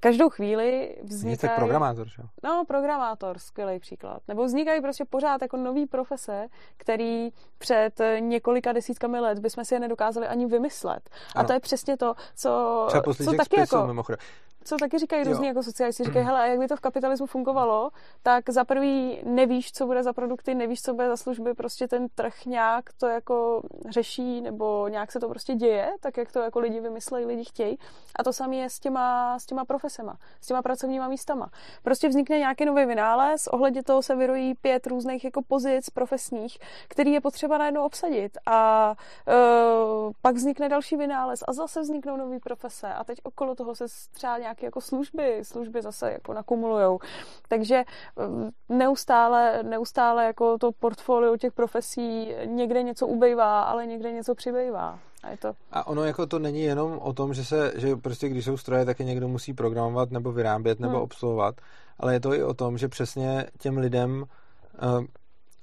každou chvíli vznikají... tak programátor, že? No, programátor, skvělý příklad. Nebo vznikají prostě pořád jako nový profese, který před několika desítkami let bychom si je nedokázali ani vymyslet. Ano. A to je přesně to, co, co taky jako... Mimochodem co taky říkají různí jako socialisti, říkají, hele, a jak by to v kapitalismu fungovalo, tak za prvý nevíš, co bude za produkty, nevíš, co bude za služby, prostě ten trh nějak to jako řeší, nebo nějak se to prostě děje, tak jak to jako lidi vymyslejí, lidi chtějí. A to samé je s těma, s těma profesema, s těma pracovníma místama. Prostě vznikne nějaký nový vynález, ohledně toho se vyrojí pět různých jako pozic profesních, který je potřeba najednou obsadit. A uh, pak vznikne další vynález a zase vzniknou nové profese. A teď okolo toho se třeba nějak nějaké jako služby, služby zase jako nakumulujou. Takže eh, neustále, neustále jako to portfolio těch profesí někde něco ubejvá, ale někde něco přibývá. A, je to... a ono jako to není jenom o tom, že se, že prostě když jsou stroje, tak je někdo musí programovat nebo vyrábět nebo hmm. obsluhovat, ale je to i o tom, že přesně těm lidem uh,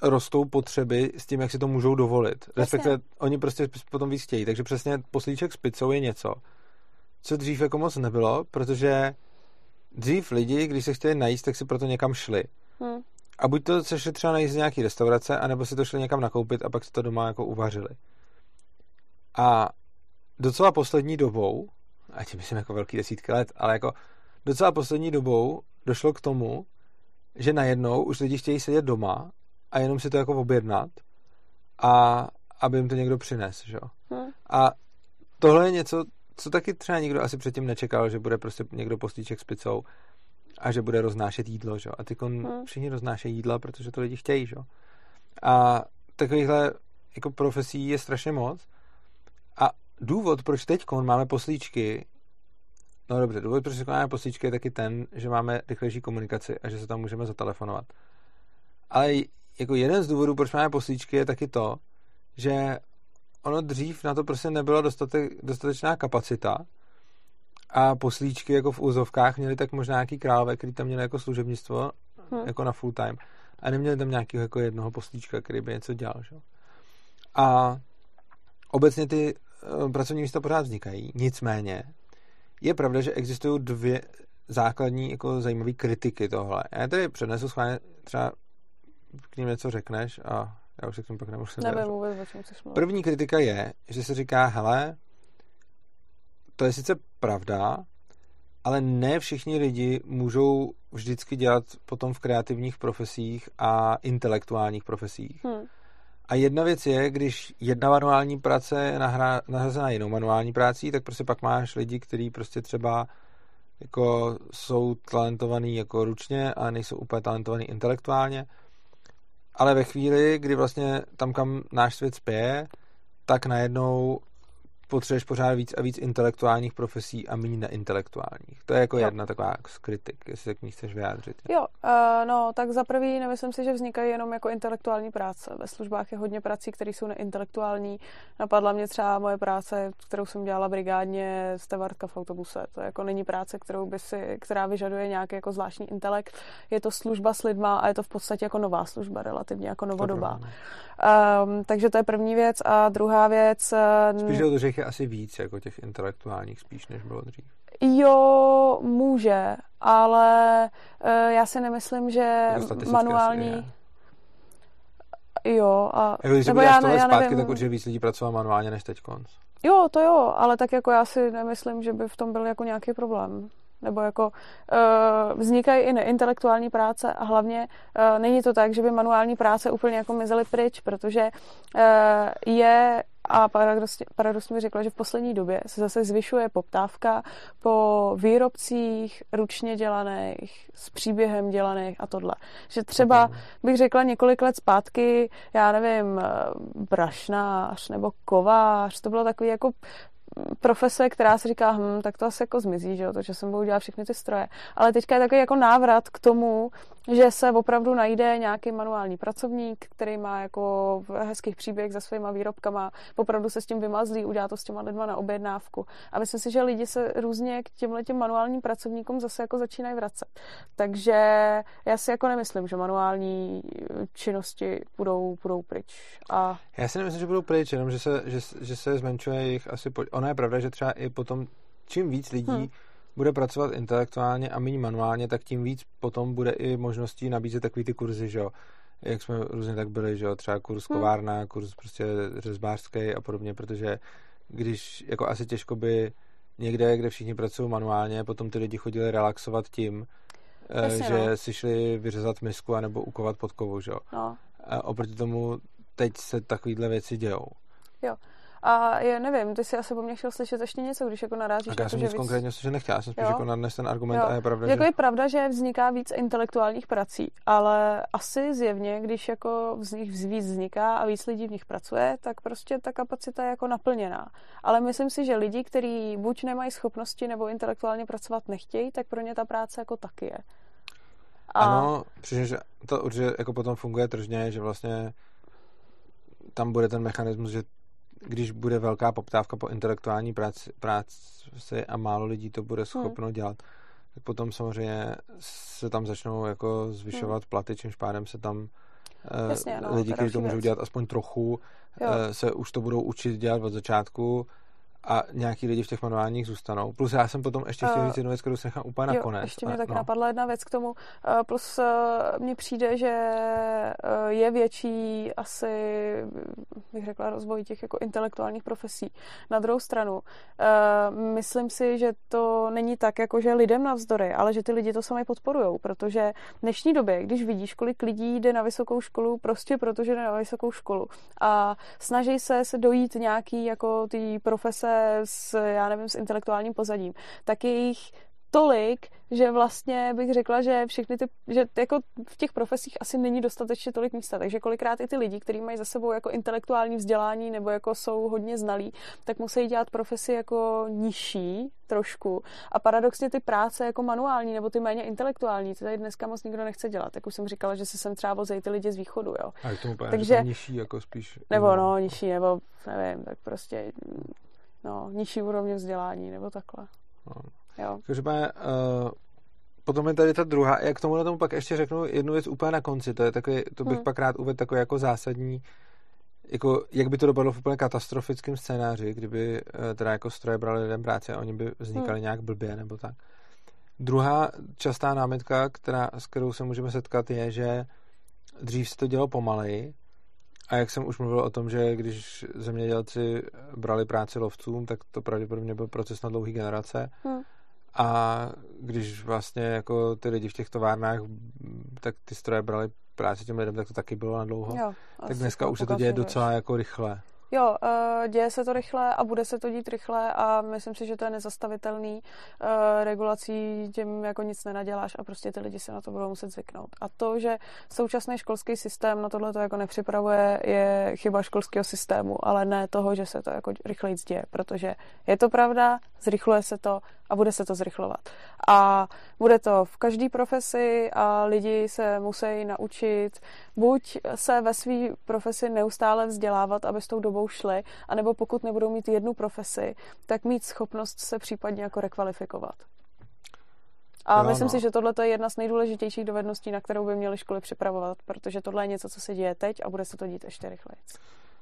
rostou potřeby s tím, jak si to můžou dovolit. Respektive oni prostě potom víc chtějí. Takže přesně poslíček s pizzou je něco, co dřív jako moc nebylo, protože dřív lidi, když se chtěli najíst, tak si proto někam šli. Hmm. A buď to se šli třeba najíst z nějaký restaurace, anebo si to šli někam nakoupit a pak si to doma jako uvařili. A docela poslední dobou, a tím myslím jako velký desítky let, ale jako docela poslední dobou došlo k tomu, že najednou už lidi chtějí sedět doma a jenom si to jako objednat a aby jim to někdo přines, že? Hmm. A tohle je něco, co taky třeba nikdo asi předtím nečekal, že bude prostě někdo postíček s picou a že bude roznášet jídlo, že? A ty hmm. všichni roznášejí jídla, protože to lidi chtějí, že? A takovýchhle jako profesí je strašně moc. A důvod, proč teď máme poslíčky, no dobře, důvod, proč máme poslíčky je taky ten, že máme rychlejší komunikaci a že se tam můžeme zatelefonovat. Ale jako jeden z důvodů, proč máme poslíčky, je taky to, že ono dřív na to prostě nebyla dostatek, dostatečná kapacita a poslíčky jako v úzovkách měli tak možná nějaký králové, který tam měli jako služebnictvo, hmm. jako na full time a neměli tam nějakého jako jednoho poslíčka, který by něco dělal. Že? A obecně ty uh, pracovní místa pořád vznikají, nicméně je pravda, že existují dvě základní jako zajímavé kritiky tohle. Já tady přednesu schválně třeba k ním něco řekneš a já už se k tomu pak nemůžu Nevím vůbec, o čem chceš mluvit. První kritika je, že se říká, hele, to je sice pravda, ale ne všichni lidi můžou vždycky dělat potom v kreativních profesích a intelektuálních profesích. Hmm. A jedna věc je, když jedna manuální práce je nahrazena jinou manuální prací, tak prostě pak máš lidi, kteří prostě třeba jako jsou talentovaný jako ručně a nejsou úplně talentovaný intelektuálně ale ve chvíli, kdy vlastně tam, kam náš svět spěje, tak najednou potřebuješ pořád víc a víc intelektuálních profesí a méně neintelektuálních. To je jako jo. jedna taková kritik, jestli se k ní chceš vyjádřit. Jo, uh, no, tak za prvý nemyslím si, že vznikají jenom jako intelektuální práce. Ve službách je hodně prací, které jsou neintelektuální. Napadla mě třeba moje práce, kterou jsem dělala brigádně, stevardka v autobuse. To jako není práce, kterou by si, která vyžaduje nějaký jako zvláštní intelekt. Je to služba s lidma a je to v podstatě jako nová služba, relativně jako novodobá. Um, takže to je první věc. A druhá věc... Uh, Spíš to, že je asi víc, jako těch intelektuálních spíš, než bylo dřív. Jo, může, ale uh, já si nemyslím, že manuální... jo. A, jako když nebo já, já, ne, já zpátky, nevím. tak určitě víc lidí pracovalo manuálně než teď konc. Jo, to jo, ale tak jako já si nemyslím, že by v tom byl jako nějaký problém. Nebo jako uh, vznikají i neintelektuální práce a hlavně uh, není to tak, že by manuální práce úplně jako mizely pryč, protože uh, je a paradoxně, paradoxně mi řekla, že v poslední době se zase zvyšuje poptávka po výrobcích ručně dělaných, s příběhem dělaných a tohle. Že třeba bych řekla několik let zpátky, já nevím, brašnář nebo kovář, to bylo takový jako profese, která si říká, hm, tak to asi jako zmizí, že jo, to, že jsem budu dělat všechny ty stroje. Ale teďka je takový jako návrat k tomu, že se opravdu najde nějaký manuální pracovník, který má jako hezkých příběh za svýma výrobkama, opravdu se s tím vymazlí, udělá to s těma lidma na objednávku. A myslím si, že lidi se různě k těmhle těm manuálním pracovníkům zase jako začínají vracet. Takže já si jako nemyslím, že manuální činnosti budou, budou pryč. A... Já si nemyslím, že budou pryč, jenom že se, že, že se zmenšuje jejich asi... Po... Ono je pravda, že třeba i potom čím víc lidí hmm bude pracovat intelektuálně a méně manuálně, tak tím víc potom bude i možností nabízet takový ty kurzy, že jo. Jak jsme různě tak byli, že jo, třeba kurz hmm. kovárna, kurz prostě řezbářský a podobně, protože když jako asi těžko by někde, kde všichni pracují manuálně, potom ty lidi chodili relaxovat tím, eh, Jasně, že no. si šli vyřezat misku anebo ukovat podkovu, že jo. No. A oproti tomu teď se takovýhle věci dějou. Jo. A já nevím, ty si asi po mně chtěl slyšet ještě něco, když jako narážíš tak já jsem nic víc... konkrétně že nechtěl, já jsem spíš jo? jako nadnes ten argument jo. a je pravda, jako že... je pravda, že vzniká víc intelektuálních prací, ale asi zjevně, když jako z nich víc vzniká a víc lidí v nich pracuje, tak prostě ta kapacita je jako naplněná. Ale myslím si, že lidi, kteří buď nemají schopnosti nebo intelektuálně pracovat nechtějí, tak pro ně ta práce jako taky je. A... Ano, že to určitě jako potom funguje tržně, že vlastně tam bude ten mechanismus, že když bude velká poptávka po intelektuální práci, práci a málo lidí to bude schopno hmm. dělat, tak potom samozřejmě se tam začnou jako zvyšovat hmm. platy, čímž pádem se tam eh, Jasně, no, lidi, kteří to můžou dělat aspoň trochu, jo. Eh, se už to budou učit dělat od začátku a nějaký lidi v těch manuálních zůstanou. Plus já jsem potom ještě chtěl říct jednu věc, kterou se nechám úplně jo, nakonec. ještě mě tak no. napadla jedna věc k tomu. Plus mně přijde, že je větší asi, bych řekla, rozvoj těch jako intelektuálních profesí. Na druhou stranu, myslím si, že to není tak, jako že lidem navzdory, ale že ty lidi to sami podporují, protože v dnešní době, když vidíš, kolik lidí jde na vysokou školu, prostě protože jde na vysokou školu a snaží se se dojít nějaký jako ty profese s, já nevím, s intelektuálním pozadím, tak je jich tolik, že vlastně bych řekla, že všechny ty, že jako v těch profesích asi není dostatečně tolik místa, takže kolikrát i ty lidi, kteří mají za sebou jako intelektuální vzdělání nebo jako jsou hodně znalí, tak musí dělat profesi jako nižší trošku a paradoxně ty práce jako manuální nebo ty méně intelektuální, ty tady dneska moc nikdo nechce dělat, jak už jsem říkala, že se sem třeba vozejí ty lidi z východu, jo. A k tomu takže, nižší jako spíš. Nebo no, nižší, nebo nevím, tak prostě no, nižší úrovně vzdělání, nebo takhle. No. Jo. Každopádně, uh, potom je tady ta druhá, jak tomu na tomu pak ještě řeknu jednu věc úplně na konci, to je takový, to bych hmm. pak rád uvedl takový jako zásadní, jako, jak by to dopadlo v úplně katastrofickém scénáři, kdyby uh, teda jako stroje brali lidem práci a oni by vznikali hmm. nějak blbě nebo tak. Druhá častá námitka, která, s kterou se můžeme setkat, je, že dřív se to dělo pomaleji a jak jsem už mluvil o tom, že když zemědělci brali práci lovcům, tak to pravděpodobně byl proces na dlouhé generace. Hmm. A když vlastně jako ty lidi v těch továrnách, tak ty stroje brali práci těm lidem, tak to taky bylo na dlouho. Jo, tak dneska už se to děje docela jako rychle. Jo, uh, děje se to rychle a bude se to dít rychle a myslím si, že to je nezastavitelný. Uh, regulací tím jako nic nenaděláš a prostě ty lidi se na to budou muset zvyknout. A to, že současný školský systém na tohle to jako nepřipravuje, je chyba školského systému, ale ne toho, že se to jako rychleji děje, protože je to pravda, zrychluje se to a bude se to zrychlovat. A bude to v každé profesi a lidi se musí naučit buď se ve své profesi neustále vzdělávat, aby s tou dobou šli, anebo pokud nebudou mít jednu profesi, tak mít schopnost se případně jako rekvalifikovat. A jo, myslím no. si, že tohle je jedna z nejdůležitějších dovedností, na kterou by měly školy připravovat, protože tohle je něco, co se děje teď a bude se to dít ještě rychleji.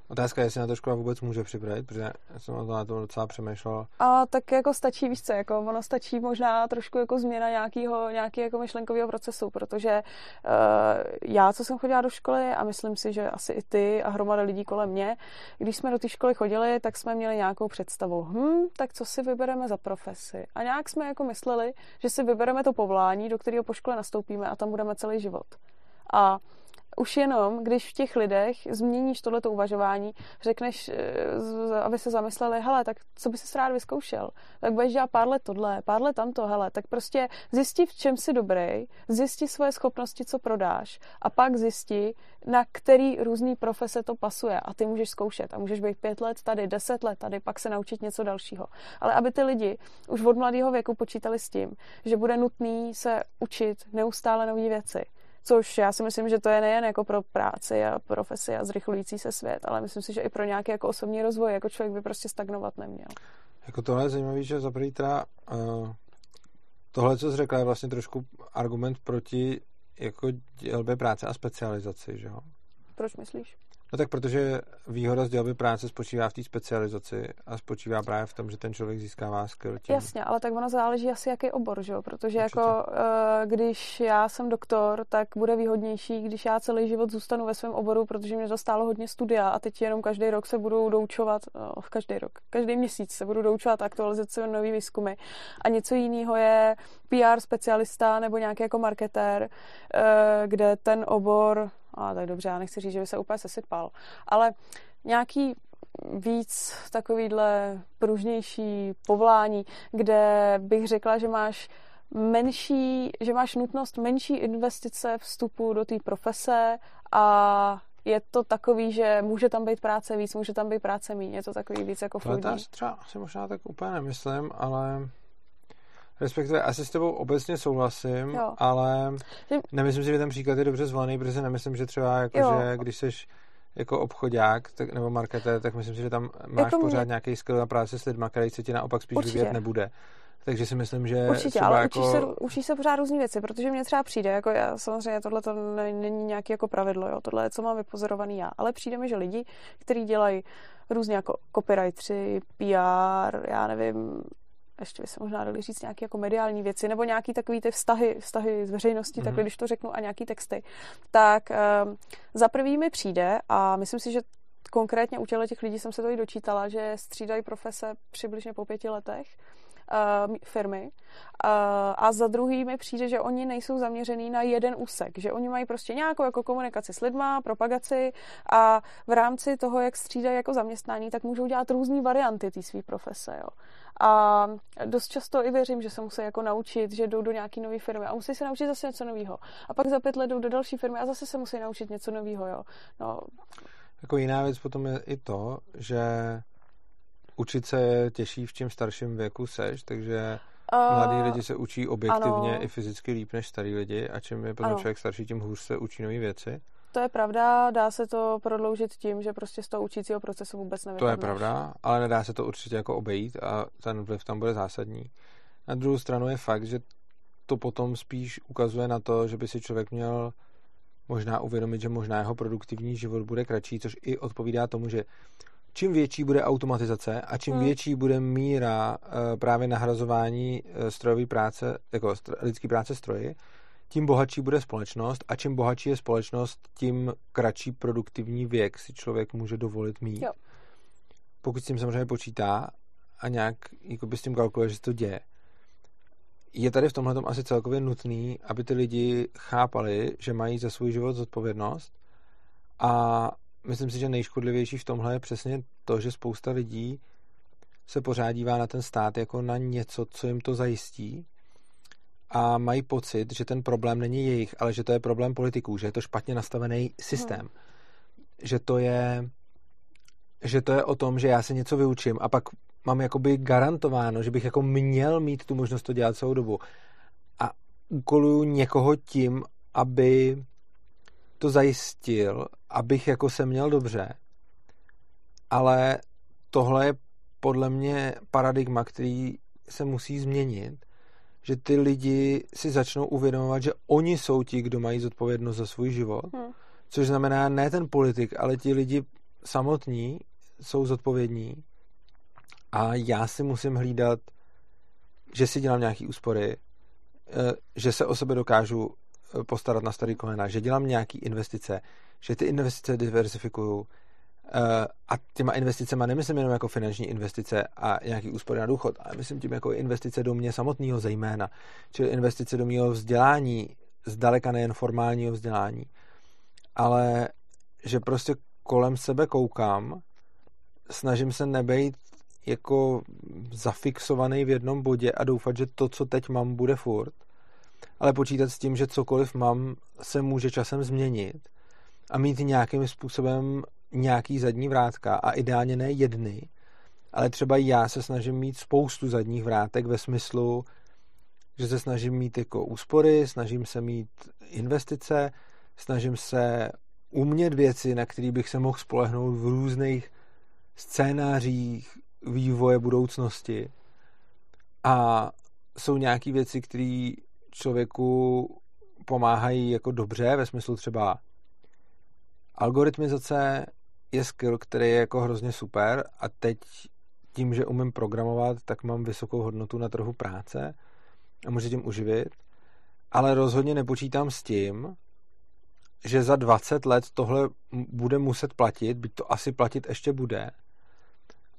Otázka je, jestli na to škola vůbec může připravit, protože já jsem na to docela přemýšlel. A tak jako stačí, víš co, jako ono stačí možná trošku jako změna nějakého, nějaký jako myšlenkového procesu, protože uh, já, co jsem chodila do školy a myslím si, že asi i ty a hromada lidí kolem mě, když jsme do té školy chodili, tak jsme měli nějakou představu. Hm, tak co si vybereme za profesi? A nějak jsme jako mysleli, že si vybereme to povolání, do kterého po škole nastoupíme a tam budeme celý život. A už jenom, když v těch lidech změníš tohleto uvažování, řekneš, eh, aby se zamysleli, hele, tak co by si rád vyzkoušel? Tak budeš dělat pár let tohle, pár let tamto, hele, tak prostě zjistí, v čem jsi dobrý, zjistí svoje schopnosti, co prodáš a pak zjistí, na který různý profese to pasuje a ty můžeš zkoušet a můžeš být pět let tady, deset let tady, pak se naučit něco dalšího. Ale aby ty lidi už od mladého věku počítali s tím, že bude nutný se učit neustále nové věci, Což já si myslím, že to je nejen jako pro práci a profesi a zrychlující se svět, ale myslím si, že i pro nějaký jako osobní rozvoj, jako člověk by prostě stagnovat neměl. Jako tohle je zajímavé, že za teda uh, tohle, co jsi řekla, je vlastně trošku argument proti jako dělbě práce a specializaci, že jo? Proč myslíš? No tak protože výhoda z dělby práce spočívá v té specializaci a spočívá právě v tom, že ten člověk získává skill tím. Jasně, ale tak ono záleží asi jaký obor, že jo? Protože Určitě. jako eh, když já jsem doktor, tak bude výhodnější, když já celý život zůstanu ve svém oboru, protože mě to stálo hodně studia a teď jenom každý rok se budu doučovat, no, každý rok, každý měsíc se budu doučovat aktualizace nový výzkumy a něco jiného je PR specialista nebo nějaký jako marketér, eh, kde ten obor a tak dobře, já nechci říct, že by se úplně sesypal, ale nějaký víc takovýhle pružnější povolání, kde bych řekla, že máš menší, že máš nutnost menší investice vstupu do té profese a je to takový, že může tam být práce víc, může tam být práce méně, je to takový víc jako fluidní. To třeba? Si možná tak úplně nemyslím, ale Respektive asi s tebou obecně souhlasím, jo. ale nemyslím si, že ten příklad je dobře zvolený, protože nemyslím, že třeba jako, že když jsi jako obchodák tak, nebo marketér, tak myslím si, že tam máš jako pořád mě... nějaký skill na práci s lidmi, který se ti naopak spíš Určitě. vyvíjet nebude. Takže si myslím, že Určitě, ale jako... učíš, se, učíš se pořád různé věci, protože mě třeba přijde, jako já samozřejmě tohle to není nějaký jako pravidlo, jo, tohle je, co mám vypozorovaný já, ale přijde mi, že lidi, kteří dělají různě jako copywriteri, PR, já nevím, ještě by se možná dali říct nějaké jako mediální věci, nebo nějaký takový ty vztahy, vztahy s veřejností, mm-hmm. takhle když to řeknu, a nějaký texty, tak um, za prvý mi přijde a myslím si, že konkrétně u těch lidí jsem se to i dočítala, že střídají profese přibližně po pěti letech uh, firmy. Uh, a za druhý mi přijde, že oni nejsou zaměřený na jeden úsek, že oni mají prostě nějakou jako komunikaci s lidma, propagaci a v rámci toho, jak střídají jako zaměstnání, tak můžou dělat různé varianty té své profese. Jo. A dost často i věřím, že se musí jako naučit, že jdou do nějaké nové firmy a musí se naučit zase něco nového. A pak za pět let jdou do další firmy a zase se musí naučit něco nového. No. Jako jiná věc potom je i to, že učit se je těžší v čím starším věku seš, takže uh, mladí lidi se učí objektivně ano. i fyzicky líp než starý lidi a čím je potom ano. člověk starší, tím hůř se učí nové věci. To je pravda, dá se to prodloužit tím, že prostě z toho učícího procesu vůbec nevypadneš. To je pravda, ale nedá se to určitě jako obejít a ten vliv tam bude zásadní. Na druhou stranu je fakt, že to potom spíš ukazuje na to, že by si člověk měl možná uvědomit, že možná jeho produktivní život bude kratší, což i odpovídá tomu, že čím větší bude automatizace a čím hmm. větší bude míra uh, právě nahrazování uh, strojové práce, jako stro, lidský práce stroji, tím bohatší bude společnost a čím bohatší je společnost, tím kratší produktivní věk si člověk může dovolit mít. Jo. Pokud s tím samozřejmě počítá a nějak by s tím kalkuluje, že se to děje. Je tady v tomhle asi celkově nutný, aby ty lidi chápali, že mají za svůj život zodpovědnost a myslím si, že nejškodlivější v tomhle je přesně to, že spousta lidí se pořád dívá na ten stát jako na něco, co jim to zajistí a mají pocit, že ten problém není jejich, ale že to je problém politiků, že je to špatně nastavený systém. Hmm. Že to je že to je o tom, že já se něco vyučím a pak mám jakoby garantováno, že bych jako měl mít tu možnost to dělat celou dobu. A úkoluju někoho tím, aby to zajistil, abych jako se měl dobře. Ale tohle je podle mě paradigma, který se musí změnit, že ty lidi si začnou uvědomovat, že oni jsou ti, kdo mají zodpovědnost za svůj život, hmm. což znamená ne ten politik, ale ti lidi samotní jsou zodpovědní a já si musím hlídat, že si dělám nějaký úspory, eh, že se o sebe dokážu postarat na starý kolena, že dělám nějaký investice, že ty investice diversifikuju eh, a těma investicema nemyslím jenom jako finanční investice a nějaký úspory na důchod, ale myslím tím jako investice do mě samotného zejména, čili investice do mého vzdělání, zdaleka nejen formálního vzdělání, ale že prostě kolem sebe koukám, snažím se nebejt jako zafixovaný v jednom bodě a doufat, že to, co teď mám, bude furt, ale počítat s tím, že cokoliv mám, se může časem změnit a mít nějakým způsobem nějaký zadní vrátka a ideálně ne jedny, ale třeba já se snažím mít spoustu zadních vrátek ve smyslu, že se snažím mít jako úspory, snažím se mít investice, snažím se umět věci, na které bych se mohl spolehnout v různých scénářích vývoje budoucnosti. A jsou nějaké věci, které člověku pomáhají jako dobře, ve smyslu třeba algoritmizace je skill, který je jako hrozně super a teď tím, že umím programovat, tak mám vysokou hodnotu na trhu práce a můžu tím uživit, ale rozhodně nepočítám s tím, že za 20 let tohle bude muset platit, byť to asi platit ještě bude,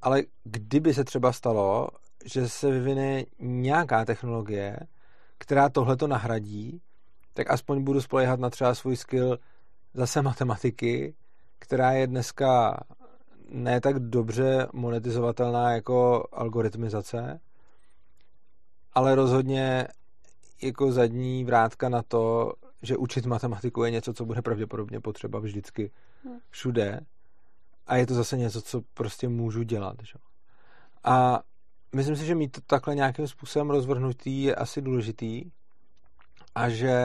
ale kdyby se třeba stalo, že se vyvine nějaká technologie, která tohle to nahradí, tak aspoň budu spolehat na třeba svůj skill zase matematiky, která je dneska ne tak dobře monetizovatelná jako algoritmizace, ale rozhodně jako zadní vrátka na to, že učit matematiku je něco, co bude pravděpodobně potřeba vždycky hm. všude a je to zase něco, co prostě můžu dělat. Že? A myslím si, že mít to takhle nějakým způsobem rozvrhnutý je asi důležitý a že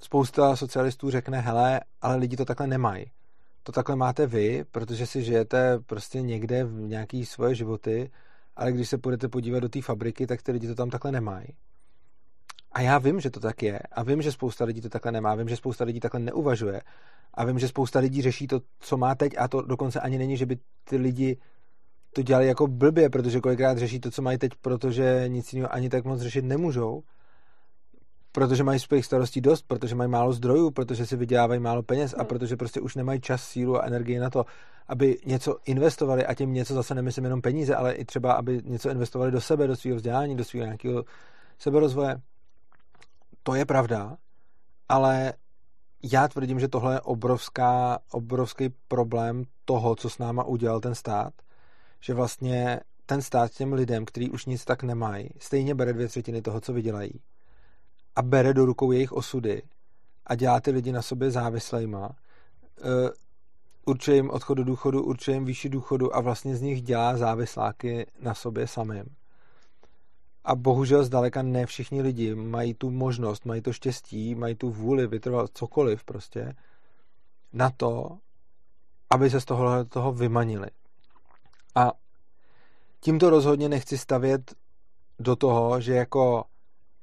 spousta socialistů řekne, hele, ale lidi to takhle nemají. To takhle máte vy, protože si žijete prostě někde v nějaký svoje životy, ale když se budete podívat do té fabriky, tak ty lidi to tam takhle nemají. A já vím, že to tak je. A vím, že spousta lidí to takhle nemá. Vím, že spousta lidí takhle neuvažuje. A vím, že spousta lidí řeší to, co má teď. A to dokonce ani není, že by ty lidi to dělali jako blbě, protože kolikrát řeší to, co mají teď, protože nic jiného ani tak moc řešit nemůžou. Protože mají svých starostí dost, protože mají málo zdrojů, protože si vydělávají málo peněz a hmm. protože prostě už nemají čas, sílu a energii na to, aby něco investovali a tím něco zase nemyslím jenom peníze, ale i třeba, aby něco investovali do sebe, do svého vzdělání, do svého nějakého seberozvoje to je pravda, ale já tvrdím, že tohle je obrovská, obrovský problém toho, co s náma udělal ten stát, že vlastně ten stát těm lidem, kteří už nic tak nemají, stejně bere dvě třetiny toho, co vydělají a bere do rukou jejich osudy a dělá ty lidi na sobě závislejma, uh, určuje jim odchod do důchodu, určuje jim výši důchodu a vlastně z nich dělá závisláky na sobě samým. A bohužel zdaleka ne všichni lidi mají tu možnost, mají to štěstí, mají tu vůli vytrvat cokoliv prostě na to, aby se z toho, toho vymanili. A tímto rozhodně nechci stavět do toho, že jako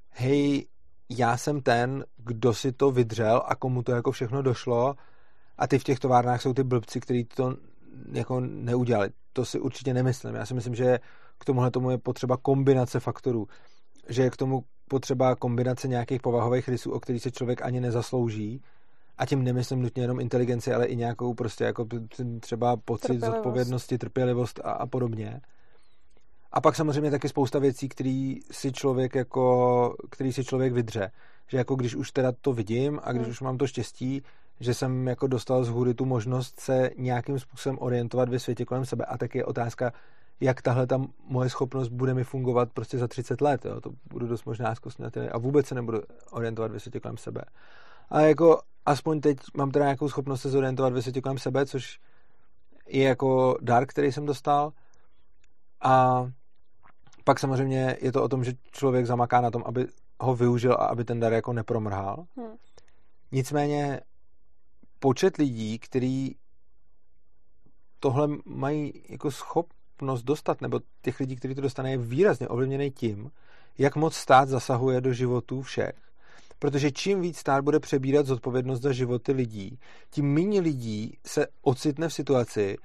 hej, já jsem ten, kdo si to vydřel a komu to jako všechno došlo a ty v těch továrnách jsou ty blbci, kteří to jako neudělali. To si určitě nemyslím. Já si myslím, že k tomuhle tomu je potřeba kombinace faktorů. Že je k tomu potřeba kombinace nějakých povahových rysů, o kterých se člověk ani nezaslouží. A tím nemyslím nutně jenom inteligenci, ale i nějakou prostě jako třeba pocit zodpovědnosti, trpělivost a, a podobně. A pak samozřejmě taky spousta věcí, který si člověk jako, který si člověk vydře. Že jako když už teda to vidím a když hmm. už mám to štěstí, že jsem jako dostal z hůry tu možnost se nějakým způsobem orientovat ve světě kolem sebe. A tak je otázka, jak tahle ta moje schopnost bude mi fungovat prostě za 30 let. Jo? To budu dost možná zkostnatý a vůbec se nebudu orientovat ve světě kolem sebe. A jako aspoň teď mám teda nějakou schopnost se zorientovat ve světě kolem sebe, což je jako dar, který jsem dostal. A pak samozřejmě je to o tom, že člověk zamaká na tom, aby ho využil a aby ten dar jako nepromrhal. Hmm. Nicméně počet lidí, který tohle mají jako schopnost dostat, nebo těch lidí, kteří to dostane, je výrazně ovlivněný tím, jak moc stát zasahuje do životů všech Protože čím víc stát bude přebírat zodpovědnost za životy lidí, tím méně lidí se ocitne v situaci,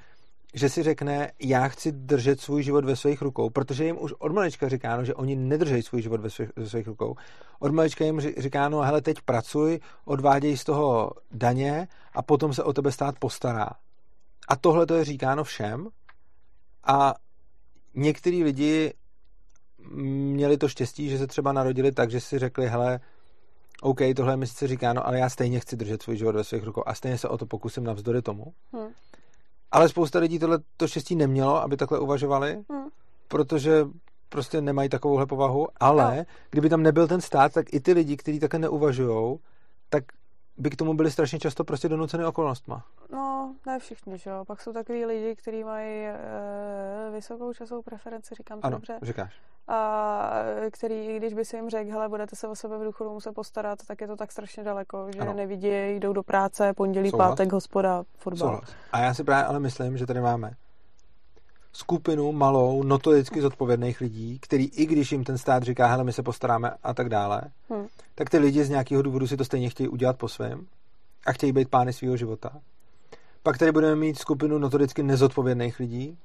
že si řekne, já chci držet svůj život ve svých rukou, protože jim už od malička říkáno, že oni nedržejí svůj život ve svých, ve svých rukou. Od malička jim říkáno, hele, teď pracuj, odváděj z toho daně a potom se o tebe stát postará. A tohle to je říkáno všem a některý lidi měli to štěstí, že se třeba narodili tak, že si řekli, hele, OK, tohle mi sice říkáno, ale já stejně chci držet svůj život ve svých rukou a stejně se o to pokusím navzdory tomu. Hmm. Ale spousta lidí tohle to štěstí nemělo, aby takhle uvažovali, hmm. protože prostě nemají takovouhle povahu, ale no. kdyby tam nebyl ten stát, tak i ty lidi, kteří takhle neuvažují, tak by k tomu byli strašně často prostě donuceny okolnostma. No, ne všichni, že jo. Pak jsou takový lidi, kteří mají e, vysokou časovou preferenci, říkám to ano, dobře. říkáš. A který, když by si jim řekl, hele, budete se o sebe v důchodu muset postarat, tak je to tak strašně daleko, že ano. nevidí, jdou do práce, pondělí, Souhlas. pátek, hospoda, fotbal. Souhlas. A já si právě ale myslím, že tady máme skupinu malou, notoricky zodpovědných lidí, který i když jim ten stát říká, hele, my se postaráme a tak dále, hmm. tak ty lidi z nějakého důvodu si to stejně chtějí udělat po svém a chtějí být pány svého života. Pak tady budeme mít skupinu notoricky nezodpovědných lidí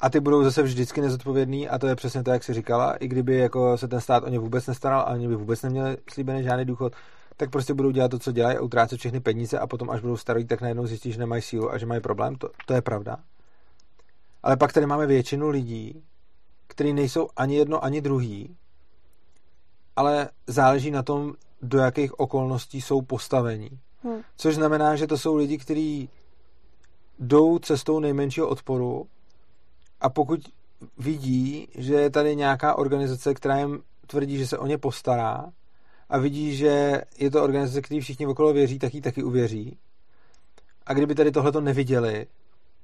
a ty budou zase vždycky nezodpovědný a to je přesně to, jak jsi říkala. I kdyby jako se ten stát o ně vůbec nestaral a oni by vůbec neměli slíbený žádný důchod, tak prostě budou dělat to, co dělají a utrácet všechny peníze a potom, až budou starí, tak najednou zjistí, že nemají sílu a že mají problém. To, to je pravda. Ale pak tady máme většinu lidí, kteří nejsou ani jedno, ani druhý, ale záleží na tom, do jakých okolností jsou postavení. Hmm. Což znamená, že to jsou lidi, kteří jdou cestou nejmenšího odporu a pokud vidí, že je tady nějaká organizace, která jim tvrdí, že se o ně postará a vidí, že je to organizace, který všichni okolo věří, tak jí taky uvěří. A kdyby tady tohleto neviděli,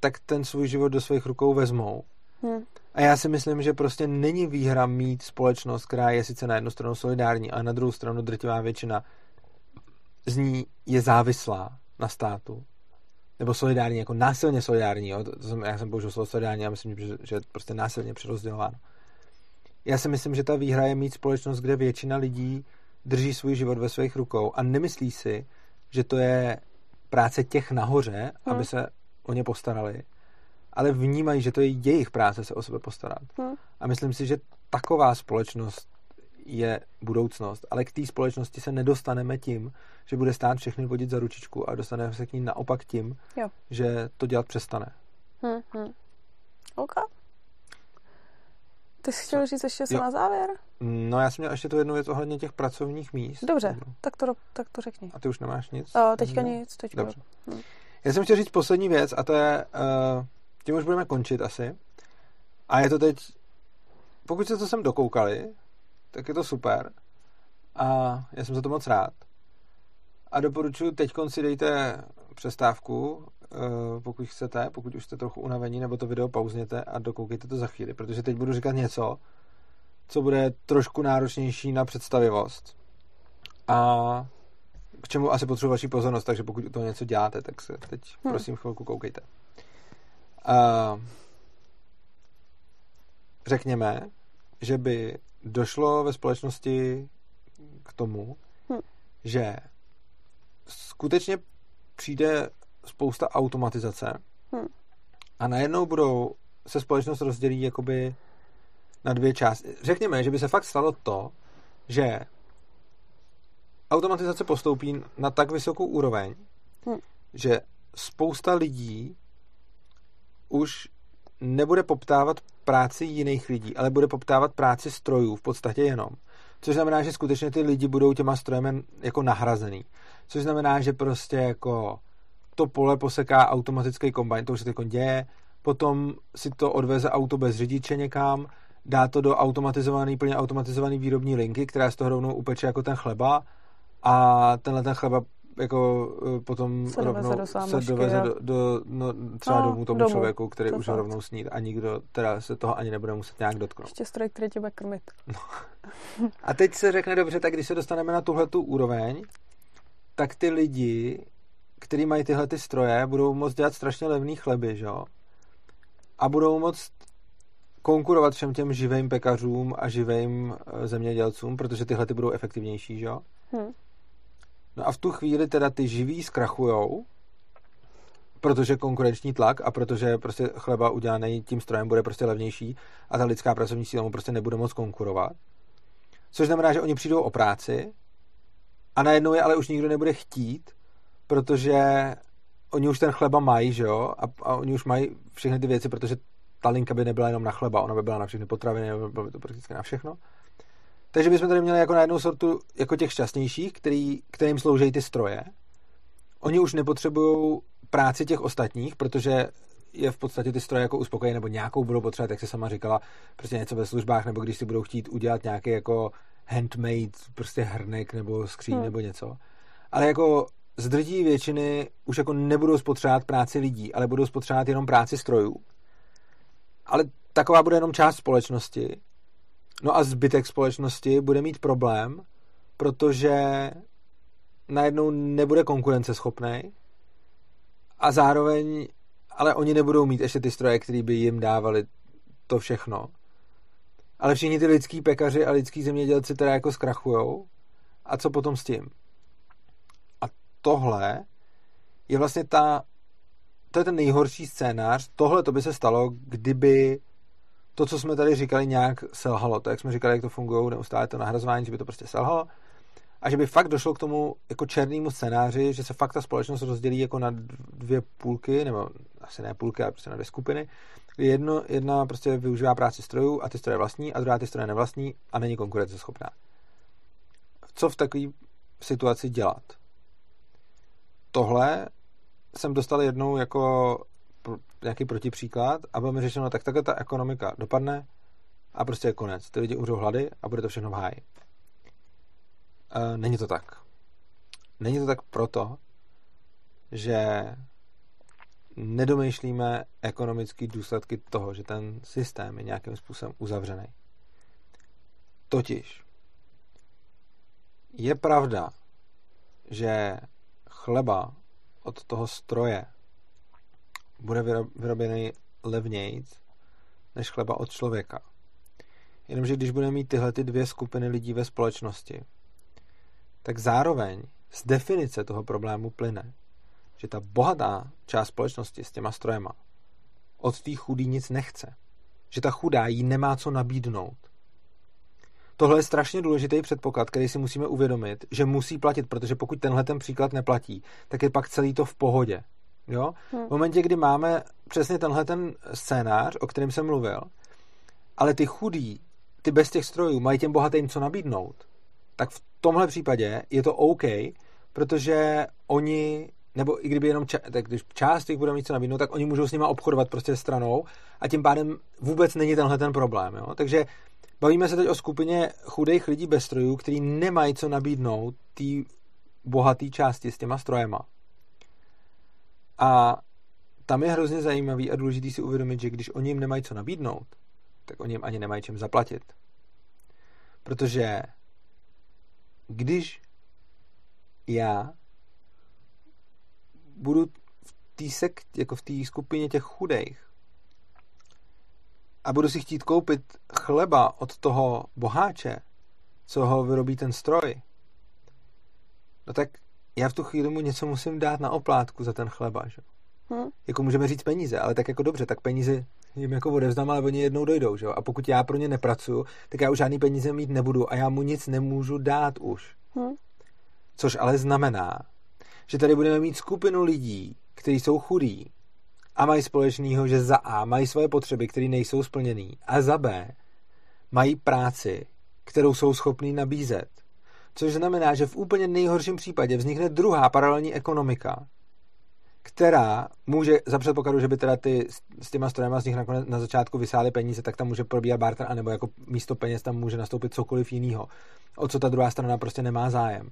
tak ten svůj život do svých rukou vezmou. Hmm. A já si myslím, že prostě není výhra mít společnost, která je sice na jednu stranu solidární, ale na druhou stranu drtivá většina z ní je závislá na státu. Nebo solidární, jako násilně solidární. Jo? To jsem, já jsem použil slovo solidární a myslím, že, že je prostě násilně přerozdělováno. Já si myslím, že ta výhra je mít společnost, kde většina lidí drží svůj život ve svých rukou a nemyslí si, že to je práce těch nahoře, hmm. aby se o ně postarali, ale vnímají, že to je jejich práce se o sebe postarat. Hmm. A myslím si, že taková společnost je budoucnost, ale k té společnosti se nedostaneme tím, že bude stát všechny vodit za ručičku a dostaneme se k ní naopak tím, jo. že to dělat přestane. Hmm, hmm. OK. Ty jsi chtěl říct ještě se na závěr? No já jsem měl ještě tu jednu věc ohledně těch pracovních míst. Dobře, tak to, tak to řekni. A ty už nemáš nic? O, teďka nic, teďka. Dobře. Hmm. Já jsem chtěl říct poslední věc a to je, uh, tím už budeme končit asi. A je to teď, pokud jste to sem dokoukali, tak je to super. A já jsem za to moc rád. A doporučuji, teď si dejte přestávku, uh, pokud chcete, pokud už jste trochu unavení, nebo to video pauzněte a dokoukejte to za chvíli, protože teď budu říkat něco, co bude trošku náročnější na představivost. A k čemu asi potřebuji vaši pozornost, takže pokud toho něco děláte, tak se teď hmm. prosím chvilku koukejte. Uh, řekněme, že by došlo ve společnosti k tomu, hmm. že skutečně přijde spousta automatizace hmm. a najednou budou se společnost rozdělí jakoby na dvě části. Řekněme, že by se fakt stalo to, že automatizace postoupí na tak vysokou úroveň, hmm. že spousta lidí už nebude poptávat práci jiných lidí, ale bude poptávat práci strojů v podstatě jenom. Což znamená, že skutečně ty lidi budou těma strojemi jako nahrazený. Což znamená, že prostě jako to pole poseká automatický kombajn, to už se teď děje, potom si to odveze auto bez řidiče někam, dá to do automatizovaný, plně automatizovaný výrobní linky, která z toho rovnou upeče jako ten chleba a tenhle ten chleba jako e, potom se rovnou doveze do, se doveze do, do no, třeba no, domů tomu domů. člověku, který to už fakt. rovnou sní a nikdo teda se toho ani nebude muset nějak dotknout. Ještě stroj, který tě bude krmit. No. A teď se řekne dobře, tak když se dostaneme na tuhle tu úroveň, tak ty lidi, kteří mají tyhle ty stroje, budou moct dělat strašně levný chleby, že jo? A budou moct konkurovat všem těm živým pekařům a živým e, zemědělcům, protože tyhle ty budou efektivnější, že jo? Hmm. No a v tu chvíli teda ty živí zkrachujou, protože konkurenční tlak a protože prostě chleba udělaný tím strojem bude prostě levnější a ta lidská pracovní síla mu prostě nebude moc konkurovat. Což znamená, že oni přijdou o práci a najednou je ale už nikdo nebude chtít, protože oni už ten chleba mají, že jo, a, a oni už mají všechny ty věci, protože ta linka by nebyla jenom na chleba, ona by byla na všechny potraviny, bylo by to prakticky na všechno. Takže bychom tady měli jako na jednu sortu jako těch šťastnějších, který, kterým slouží ty stroje. Oni už nepotřebují práci těch ostatních, protože je v podstatě ty stroje jako uspokojí nebo nějakou budou potřebovat, jak se sama říkala, prostě něco ve službách, nebo když si budou chtít udělat nějaký jako handmade prostě hrnek nebo skříň hmm. nebo něco. Ale jako z drtí většiny už jako nebudou spotřebovat práci lidí, ale budou spotřebovat jenom práci strojů. Ale taková bude jenom část společnosti. No a zbytek společnosti bude mít problém, protože najednou nebude konkurenceschopný a zároveň ale oni nebudou mít ještě ty stroje, které by jim dávali to všechno. Ale všichni ty lidský pekaři a lidský zemědělci teda jako zkrachujou. A co potom s tím? A tohle je vlastně ta, to je ten nejhorší scénář. Tohle to by se stalo, kdyby to, co jsme tady říkali, nějak selhalo. To, jak jsme říkali, jak to funguje, neustále to nahrazování, že by to prostě selhalo. A že by fakt došlo k tomu jako černému scénáři, že se fakt ta společnost rozdělí jako na dvě půlky, nebo asi ne půlky, ale prostě na dvě skupiny. Jedno, jedna prostě využívá práci strojů a ty stroje vlastní, a druhá ty stroje nevlastní a není konkurenceschopná. Co v takové situaci dělat? Tohle jsem dostal jednou jako nějaký protipříklad a bylo mi řečeno, tak takhle ta ekonomika dopadne a prostě je konec. Ty lidi umřou hlady a bude to všechno v háji. E, není to tak. Není to tak proto, že nedomýšlíme ekonomické důsledky toho, že ten systém je nějakým způsobem uzavřený. Totiž je pravda, že chleba od toho stroje bude vyrobený levněji než chleba od člověka. Jenomže když budeme mít tyhle ty dvě skupiny lidí ve společnosti, tak zároveň z definice toho problému plyne, že ta bohatá část společnosti s těma strojema od té chudý nic nechce. Že ta chudá jí nemá co nabídnout. Tohle je strašně důležitý předpoklad, který si musíme uvědomit, že musí platit, protože pokud tenhle ten příklad neplatí, tak je pak celý to v pohodě. Jo? Hmm. V momentě, kdy máme přesně tenhle ten scénář, o kterém jsem mluvil, ale ty chudí, ty bez těch strojů, mají těm bohatým co nabídnout, tak v tomhle případě je to OK, protože oni nebo i kdyby jenom ča- tak když část těch bude mít co nabídnout, tak oni můžou s nima obchodovat prostě stranou a tím pádem vůbec není tenhle ten problém. Jo? Takže bavíme se teď o skupině chudých lidí bez strojů, kteří nemají co nabídnout té bohaté části s těma strojema. A tam je hrozně zajímavý a důležitý si uvědomit, že když oni jim nemají co nabídnout, tak oni jim ani nemají čem zaplatit. Protože když já budu v té sek, jako v té skupině těch chudých a budu si chtít koupit chleba od toho boháče, co ho vyrobí ten stroj, no tak já v tu chvíli mu něco musím dát na oplátku za ten chleba, že? Hmm. Jako můžeme říct peníze, ale tak jako dobře, tak peníze jim jako odevzdám, ale oni jednou dojdou, že? A pokud já pro ně nepracuju, tak já už žádný peníze mít nebudu a já mu nic nemůžu dát už. Hmm. Což ale znamená, že tady budeme mít skupinu lidí, kteří jsou chudí a mají společného, že za A mají svoje potřeby, které nejsou splněné, a za B mají práci, kterou jsou schopní nabízet. Což znamená, že v úplně nejhorším případě vznikne druhá paralelní ekonomika, která může, za předpokladu, že by teda ty s těma strojema z nich nakonec na začátku vysály peníze, tak tam může probíhat barter, anebo jako místo peněz tam může nastoupit cokoliv jiného, o co ta druhá strana prostě nemá zájem.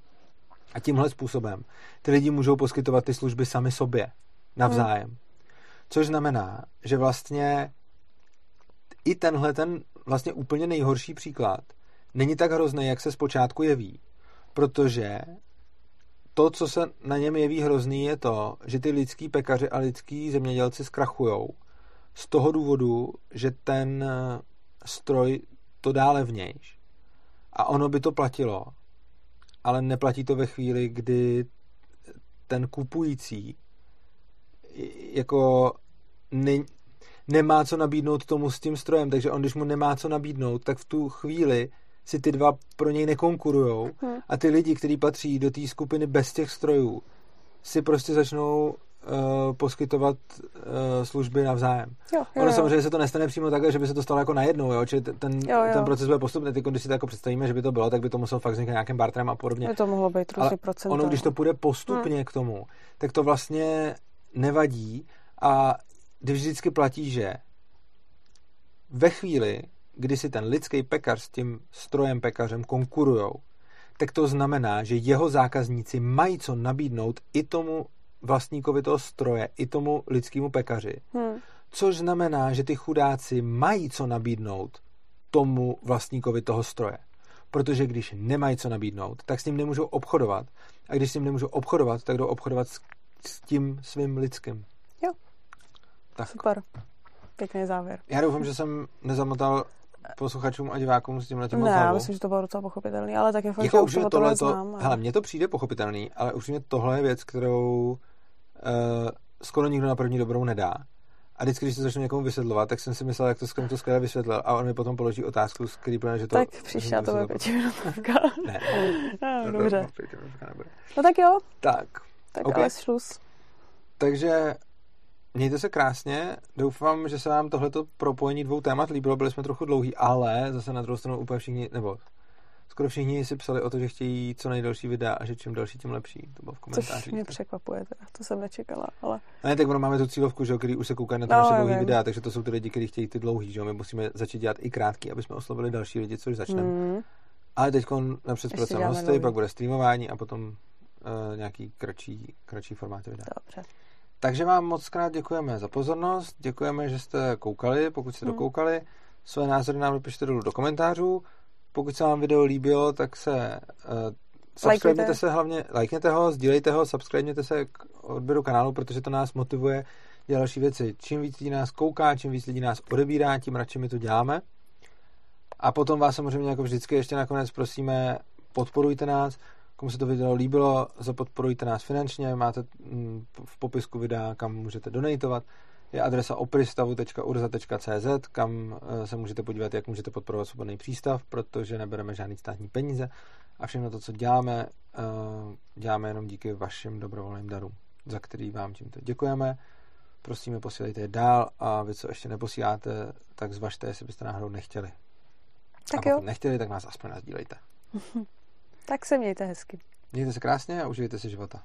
A tímhle způsobem ty lidi můžou poskytovat ty služby sami sobě navzájem. Hmm. Což znamená, že vlastně i tenhle ten vlastně úplně nejhorší příklad není tak hrozný, jak se zpočátku jeví. Protože to, co se na něm jeví hrozný, je to, že ty lidský pekaři a lidský zemědělci zkrachujou z toho důvodu, že ten stroj to dále vnějš. A ono by to platilo, ale neplatí to ve chvíli, kdy ten kupující jako ne, nemá co nabídnout tomu s tím strojem, takže on, když mu nemá co nabídnout, tak v tu chvíli si ty dva pro něj nekonkurujou hmm. a ty lidi, kteří patří do té skupiny bez těch strojů, si prostě začnou uh, poskytovat uh, služby navzájem. Jo, jo, ono jo. samozřejmě se to nestane přímo takhle, že by se to stalo jako najednou, jo? Čili ten, jo, jo. ten proces bude postupný. Teď, když si to jako představíme, že by to bylo, tak by to muselo fakt vzniknout nějakým barterem a podobně. By to mohlo být Ale ono, když to půjde postupně hmm. k tomu, tak to vlastně nevadí a když vždycky platí, že ve chvíli, kdy si ten lidský pekař s tím strojem pekařem konkurujou, tak to znamená, že jeho zákazníci mají co nabídnout i tomu vlastníkovi toho stroje, i tomu lidskému pekaři. Hmm. Což znamená, že ty chudáci mají co nabídnout tomu vlastníkovi toho stroje. Protože když nemají co nabídnout, tak s ním nemůžou obchodovat. A když s ním nemůžou obchodovat, tak jdou obchodovat s, s tím svým lidským. Jo. Tak. Super. Pěkný závěr. Já doufám, že jsem nezamotal posluchačům a divákům s tímhle tím Ne, já myslím, že to bylo docela pochopitelný, ale tak je fakt, jako že už tohle to, znám. Ale... Hele, mně to přijde pochopitelný, ale už mě tohle je věc, kterou uh, skoro nikdo na první dobrou nedá. A vždycky, když se začnu někomu vysvětlovat, tak jsem si myslel, jak to, jsem to skvěle vysvětlil a on mi potom položí otázku, z který plně, že to... Tak přišla to ve pětiminutovka. ne. no, dobře. No tak jo. Tak. Tak okay. ale. Takže Mějte se krásně, doufám, že se vám tohleto propojení dvou témat líbilo, byli jsme trochu dlouhý, ale zase na druhou stranu úplně všichni, nebo skoro všichni si psali o to, že chtějí co nejdelší videa a že čím delší, tím lepší. To bylo v komentářích. Což mě překvapuje, teda. to jsem nečekala, ale... A ne, tak ono máme tu cílovku, že který už se koukají na to no, naše dlouhé videa, takže to jsou ty lidi, kteří chtějí ty dlouhý, že my musíme začít dělat i krátký, aby jsme oslovili další lidi, což začneme. Mm. Ale teď napřed hosty, pak bude streamování a potom uh, nějaký kratší, kratší formáty videa. Dobře. Takže vám moc krát děkujeme za pozornost, děkujeme, že jste koukali, pokud jste hmm. dokoukali. Své názory nám napište dolů do komentářů. Pokud se vám video líbilo, tak se uh, subscribněte se hlavně, lajkněte ho, sdílejte ho, subscribněte se k odběru kanálu, protože to nás motivuje dělat další věci. Čím víc lidí nás kouká, čím víc lidí nás odebírá, tím radši my to děláme. A potom vás samozřejmě jako vždycky ještě nakonec prosíme, podporujte nás, komu se to video líbilo, zapodporujte nás finančně, máte mm, v popisku videa, kam můžete donatovat. Je adresa opristavu.urza.cz, kam eh, se můžete podívat, jak můžete podporovat svobodný přístav, protože nebereme žádný státní peníze a všechno to, co děláme, eh, děláme jenom díky vašim dobrovolným darům, za který vám tímto děkujeme. Prosíme, posílejte je dál a vy, co ještě neposíláte, tak zvažte, jestli byste náhodou nechtěli. Tak a pokud jo. nechtěli, tak nás aspoň nazdílejte. (laughs) Tak se mějte hezky. Mějte se krásně a užijte si života.